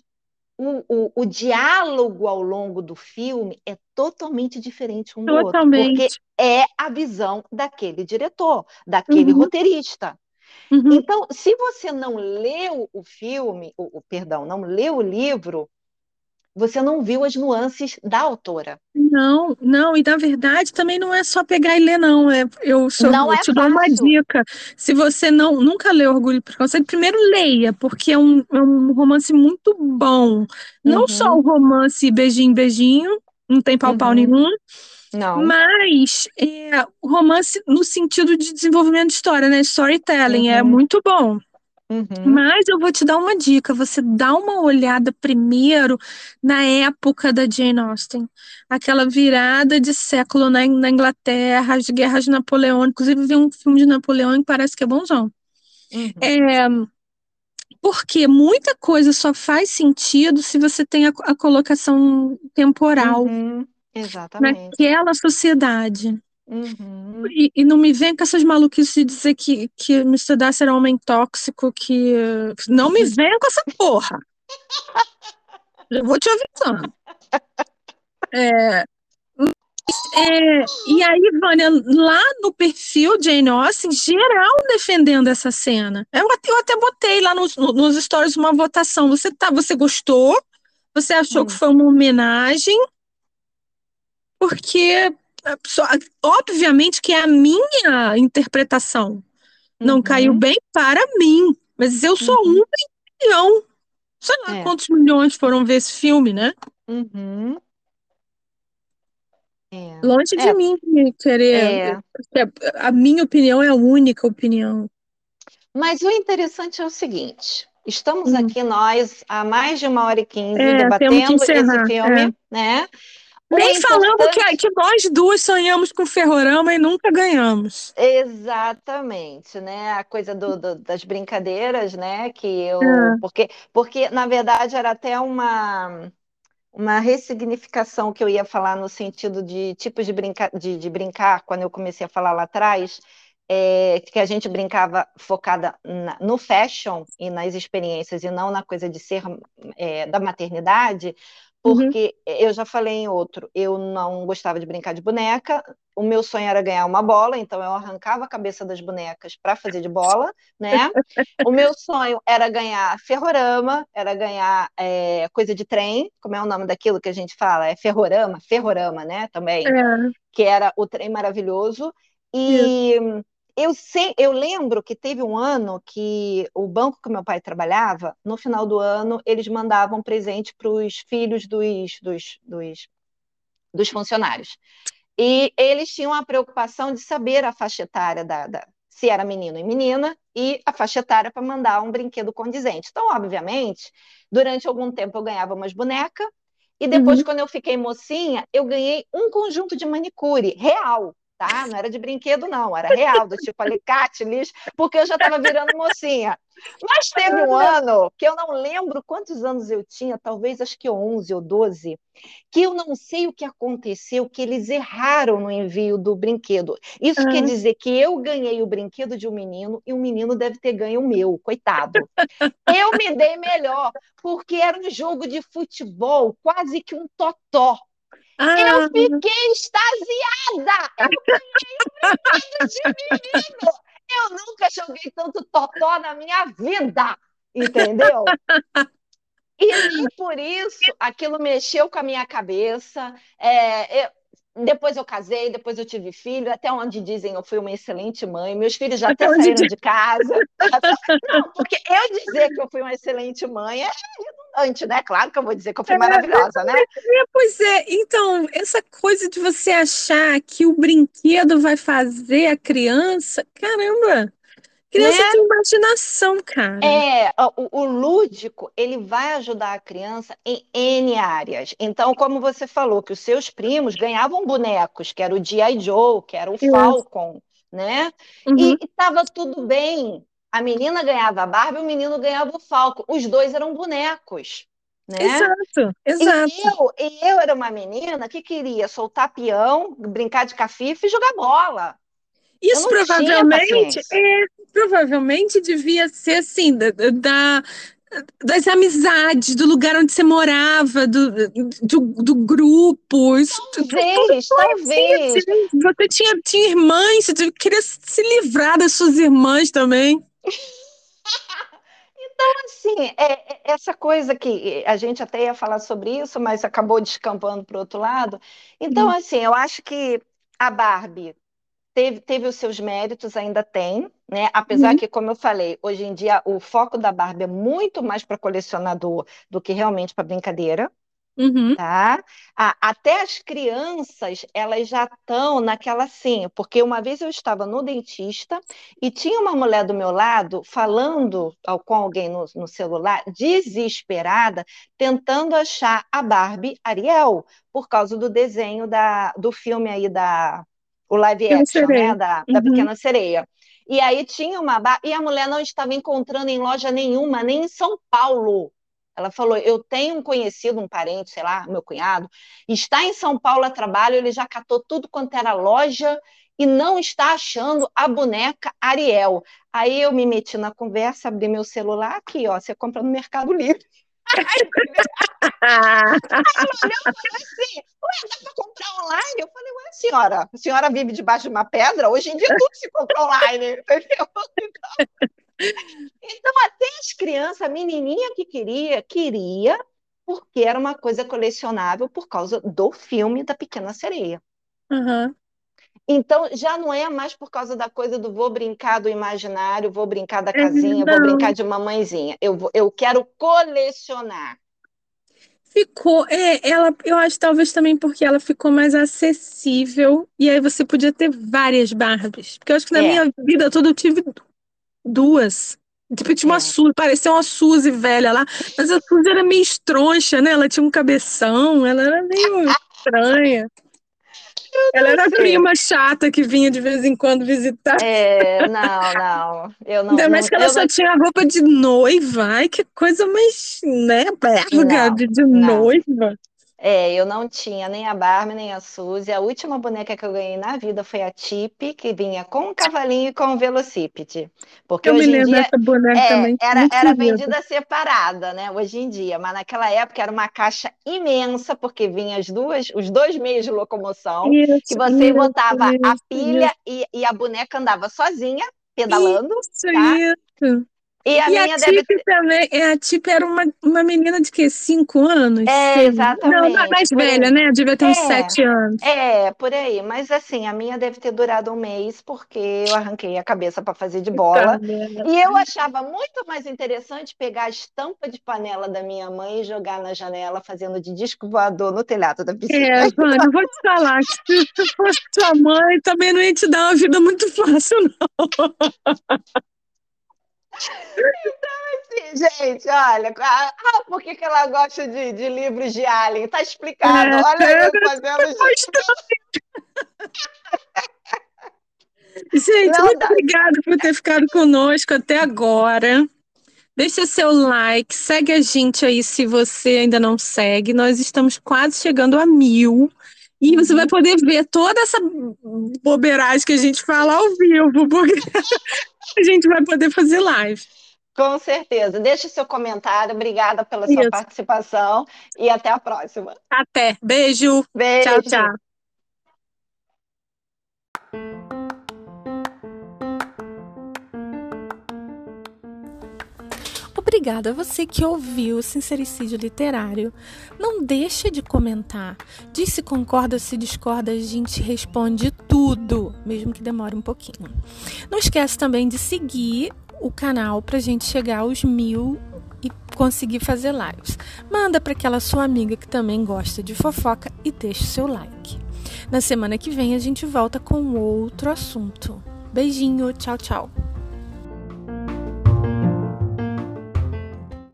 o, o, o, diálogo ao longo do filme é totalmente diferente um do outro, porque totalmente. é a visão daquele diretor, daquele Uhum, roteirista. uhum. Então, se você não leu o filme, o, o perdão, não leu o livro, você não viu as nuances da autora. Não, não, e na verdade também não é só pegar e ler, não. É, eu, só, Não eu é te dou uma fácil. dica. Se você não nunca leu Orgulho e Preconceito, primeiro leia, porque é um, é um romance muito bom. Não só o Uhum, romance beijinho, beijinho, não tem pau-pau uhum, nenhum, não. mas é, o romance no sentido de desenvolvimento de história, né? Storytelling, é Uhum, muito bom. Uhum, Mas eu vou te dar uma dica, você dá uma olhada primeiro na época da Jane Austen, aquela virada de século na, na Inglaterra, as guerras de Napoleão, inclusive vi um filme de Napoleão que parece que é bonzão. uhum, É, porque muita coisa só faz sentido se você tem a, a colocação temporal uhum, naquela sociedade. Uhum. E, e não me vem com essas maluquices de dizer que, que Mr. Darcy era um homem tóxico, que. Não me venha com essa porra. Já vou te avisando. É, é, e aí, Vânia, lá no perfil Jane Austen, geral defendendo essa cena. Eu até, eu até botei lá nos, nos stories uma votação. Você, tá, você gostou? Você achou hum. que foi uma homenagem? Porque, obviamente, que é a minha interpretação. Não uhum. caiu bem para mim. Mas eu sou uhum. um milhão. Sei lá é. quantos milhões foram ver esse filme, né? Uhum. É. Longe de é. mim querer. É. A minha opinião é a única opinião. Mas o interessante é o seguinte: estamos hum. aqui nós há mais de uma hora e quinze é, debatendo esse filme, é. né? Nem falando que, que nós duas sonhamos com Ferrorama e nunca ganhamos. Exatamente, né? A coisa do, do, das brincadeiras, né? Que eu. É. Porque, porque, na verdade, era até uma uma ressignificação que eu ia falar no sentido de tipos de, brinca de, de brincar, quando eu comecei a falar lá atrás, é, que a gente brincava focada na, no fashion e nas experiências, e não na coisa de ser é, da maternidade. Porque uhum. eu já falei em outro, eu não gostava de brincar de boneca, o meu sonho era ganhar uma bola, então eu arrancava a cabeça das bonecas para fazer de bola, né? o meu sonho era ganhar ferrorama, era ganhar é, coisa de trem, como é o nome daquilo que a gente fala? É ferrorama, ferrorama, né? Também, é. que era o trem maravilhoso. E eu, sei, eu lembro que teve um ano que o banco que meu pai trabalhava, no final do ano, eles mandavam presente para os filhos dos, dos, dos, dos, funcionários. E eles tinham a preocupação de saber a faixa etária da, da se era menino e menina, e a faixa etária para mandar um brinquedo condizente. Então, obviamente, durante algum tempo eu ganhava umas bonecas, e depois, uhum. quando eu fiquei mocinha, eu ganhei um conjunto de manicure real tá? Não era de brinquedo, não, era real, do tipo alicate, lixo, porque eu já estava virando mocinha. Mas teve um ano que eu não lembro quantos anos eu tinha, talvez acho que 11 ou 12, que eu não sei o que aconteceu, que eles erraram no envio do brinquedo. Isso uhum. quer dizer que eu ganhei o brinquedo de um menino e o menino deve ter ganho o meu, coitado. Eu me dei melhor, porque era um jogo de futebol, quase que um totó. Ah. Eu fiquei extasiada! Eu ganhei de menino! Eu nunca joguei tanto totó na minha vida! Entendeu? E nem por isso aquilo mexeu com a minha cabeça. É, eu, depois eu casei, depois eu tive filho, até onde dizem eu fui uma excelente mãe, meus filhos já até, até saíram de casa. Não, porque eu dizer que eu fui uma excelente mãe é redundante, né? Claro que eu vou dizer que eu fui é, maravilhosa, né? É, pois é, então, essa coisa de você achar que o brinquedo vai fazer a criança, caramba! Criança né? tem imaginação, cara. É, o, o, lúdico, ele vai ajudar a criança em N áreas. Então, como você falou, que os seus primos ganhavam bonecos, que era o G.I. Joe, que era o Falcon, né? Uhum. E estava tudo bem. A menina ganhava a Barbie, o menino ganhava o Falcon. Os dois eram bonecos. Né? Exato, exato. E eu, e eu era uma menina que queria soltar peão, brincar de cafife e jogar bola. Isso provavelmente é, provavelmente devia ser assim, da, da, das amizades, do lugar onde você morava, do, do, do grupo. Isso, talvez, talvez. Assim, você tinha, tinha irmãs, você queria se livrar das suas irmãs também. Então, assim, é, é, essa coisa que a gente até ia falar sobre isso, mas acabou descampando para o outro lado. Então, hum. assim, eu acho que a Barbie teve, teve os seus méritos, ainda tem, né? Apesar uhum. que, como eu falei, hoje em dia o foco da Barbie é muito mais para colecionador do que realmente para brincadeira. Uhum. Tá? Ah, até as crianças, elas já estão naquela assim, porque uma vez eu estava no dentista e tinha uma mulher do meu lado falando com alguém no, no celular, desesperada, tentando achar a Barbie Ariel, por causa do desenho da, do filme aí da o live action, né, da, da uhum. Pequena Sereia. E aí tinha uma. E a mulher não estava encontrando em loja nenhuma, nem em São Paulo. Ela falou: Eu tenho um conhecido, um parente, sei lá, meu cunhado, está em São Paulo a trabalho, ele já catou tudo quanto era loja e não está achando a boneca Ariel. Aí eu me meti na conversa, abri meu celular aqui, ó, você compra no Mercado Livre. Ela olhou e assim: Ué, dá para comprar online? Eu falei: Ué, senhora, a senhora vive debaixo de uma pedra? Hoje em dia tudo se compra online, então, até as crianças, a menininha que queria, queria, porque era uma coisa colecionável por causa do filme da Pequena Sereia. Uhum. Então, já não é mais por causa da coisa do vou brincar do imaginário, vou brincar da casinha, vou brincar de mamãezinha. Eu, vou, eu quero colecionar. Ficou, é, ela, eu acho talvez também porque ela ficou mais acessível e aí você podia ter várias Barbies. Porque eu acho que na é. minha vida toda eu tive duas. Tipo, tinha uma é. Suzy, parecia uma Suzy velha lá, mas a Suzy era meio estroncha, né? Ela tinha um cabeção, ela era meio estranha. Ela era a prima chata que vinha de vez em quando visitar. É, não, não. Eu não. Ainda mais que ela só não... tinha roupa de noiva. Ai, que coisa mais, né, berga de, de noiva. É, eu não tinha nem a Barbie, nem a Suzy. A última boneca que eu ganhei na vida foi a Tip, que vinha com um cavalinho e com um velocípede. Porque eu hoje me lembro em dia dessa boneca é, também. Era, era vendida separada, né? Hoje em dia, mas naquela época era uma caixa imensa, porque vinha as duas, os dois meios de locomoção, isso, que você isso, botava isso, a pilha e, e, a boneca andava sozinha, pedalando. Isso, tá? isso. E a e minha a deve também, é, a Tip era uma, uma menina de quê? Cinco anos? É, Seis? exatamente. Não, mais velha, né? Devia ter uns É, sete anos. é, por aí. Mas assim, a minha deve ter durado um mês, porque eu arranquei a cabeça para fazer de bola. Tá? E eu achava muito mais interessante pegar a estampa de panela da minha mãe e jogar na janela, fazendo de disco voador no telhado da piscina. É, Vânia, eu vou te falar que se tu fosse tua mãe, também não ia te dar uma vida muito fácil, não. Então, assim, gente, olha, ah, por que, que ela gosta de, de livros de Alien? Tá explicado. É, olha é, eu fazendo. Gente, Não muito dá. obrigada por ter ficado conosco até agora. Deixa seu like, segue a gente aí se você ainda não segue. Nós estamos quase chegando a mil. E você vai poder ver toda essa bobeiragem que a gente fala ao vivo, porque a gente vai poder fazer live. Com certeza. Deixe seu comentário. Obrigada pela sua Isso. participação e até a próxima. Até. Beijo. Beijo. Tchau, tchau. Obrigada a você que ouviu o Sincericídio Literário. Não deixa de comentar. Diz se concorda, se discorda, a gente responde tudo, mesmo que demore um pouquinho. Não esquece também de seguir o canal para a gente chegar aos mil e conseguir fazer lives. Manda para aquela sua amiga que também gosta de fofoca e deixa o seu like. Na semana que vem a gente volta com outro assunto. Beijinho, tchau, tchau.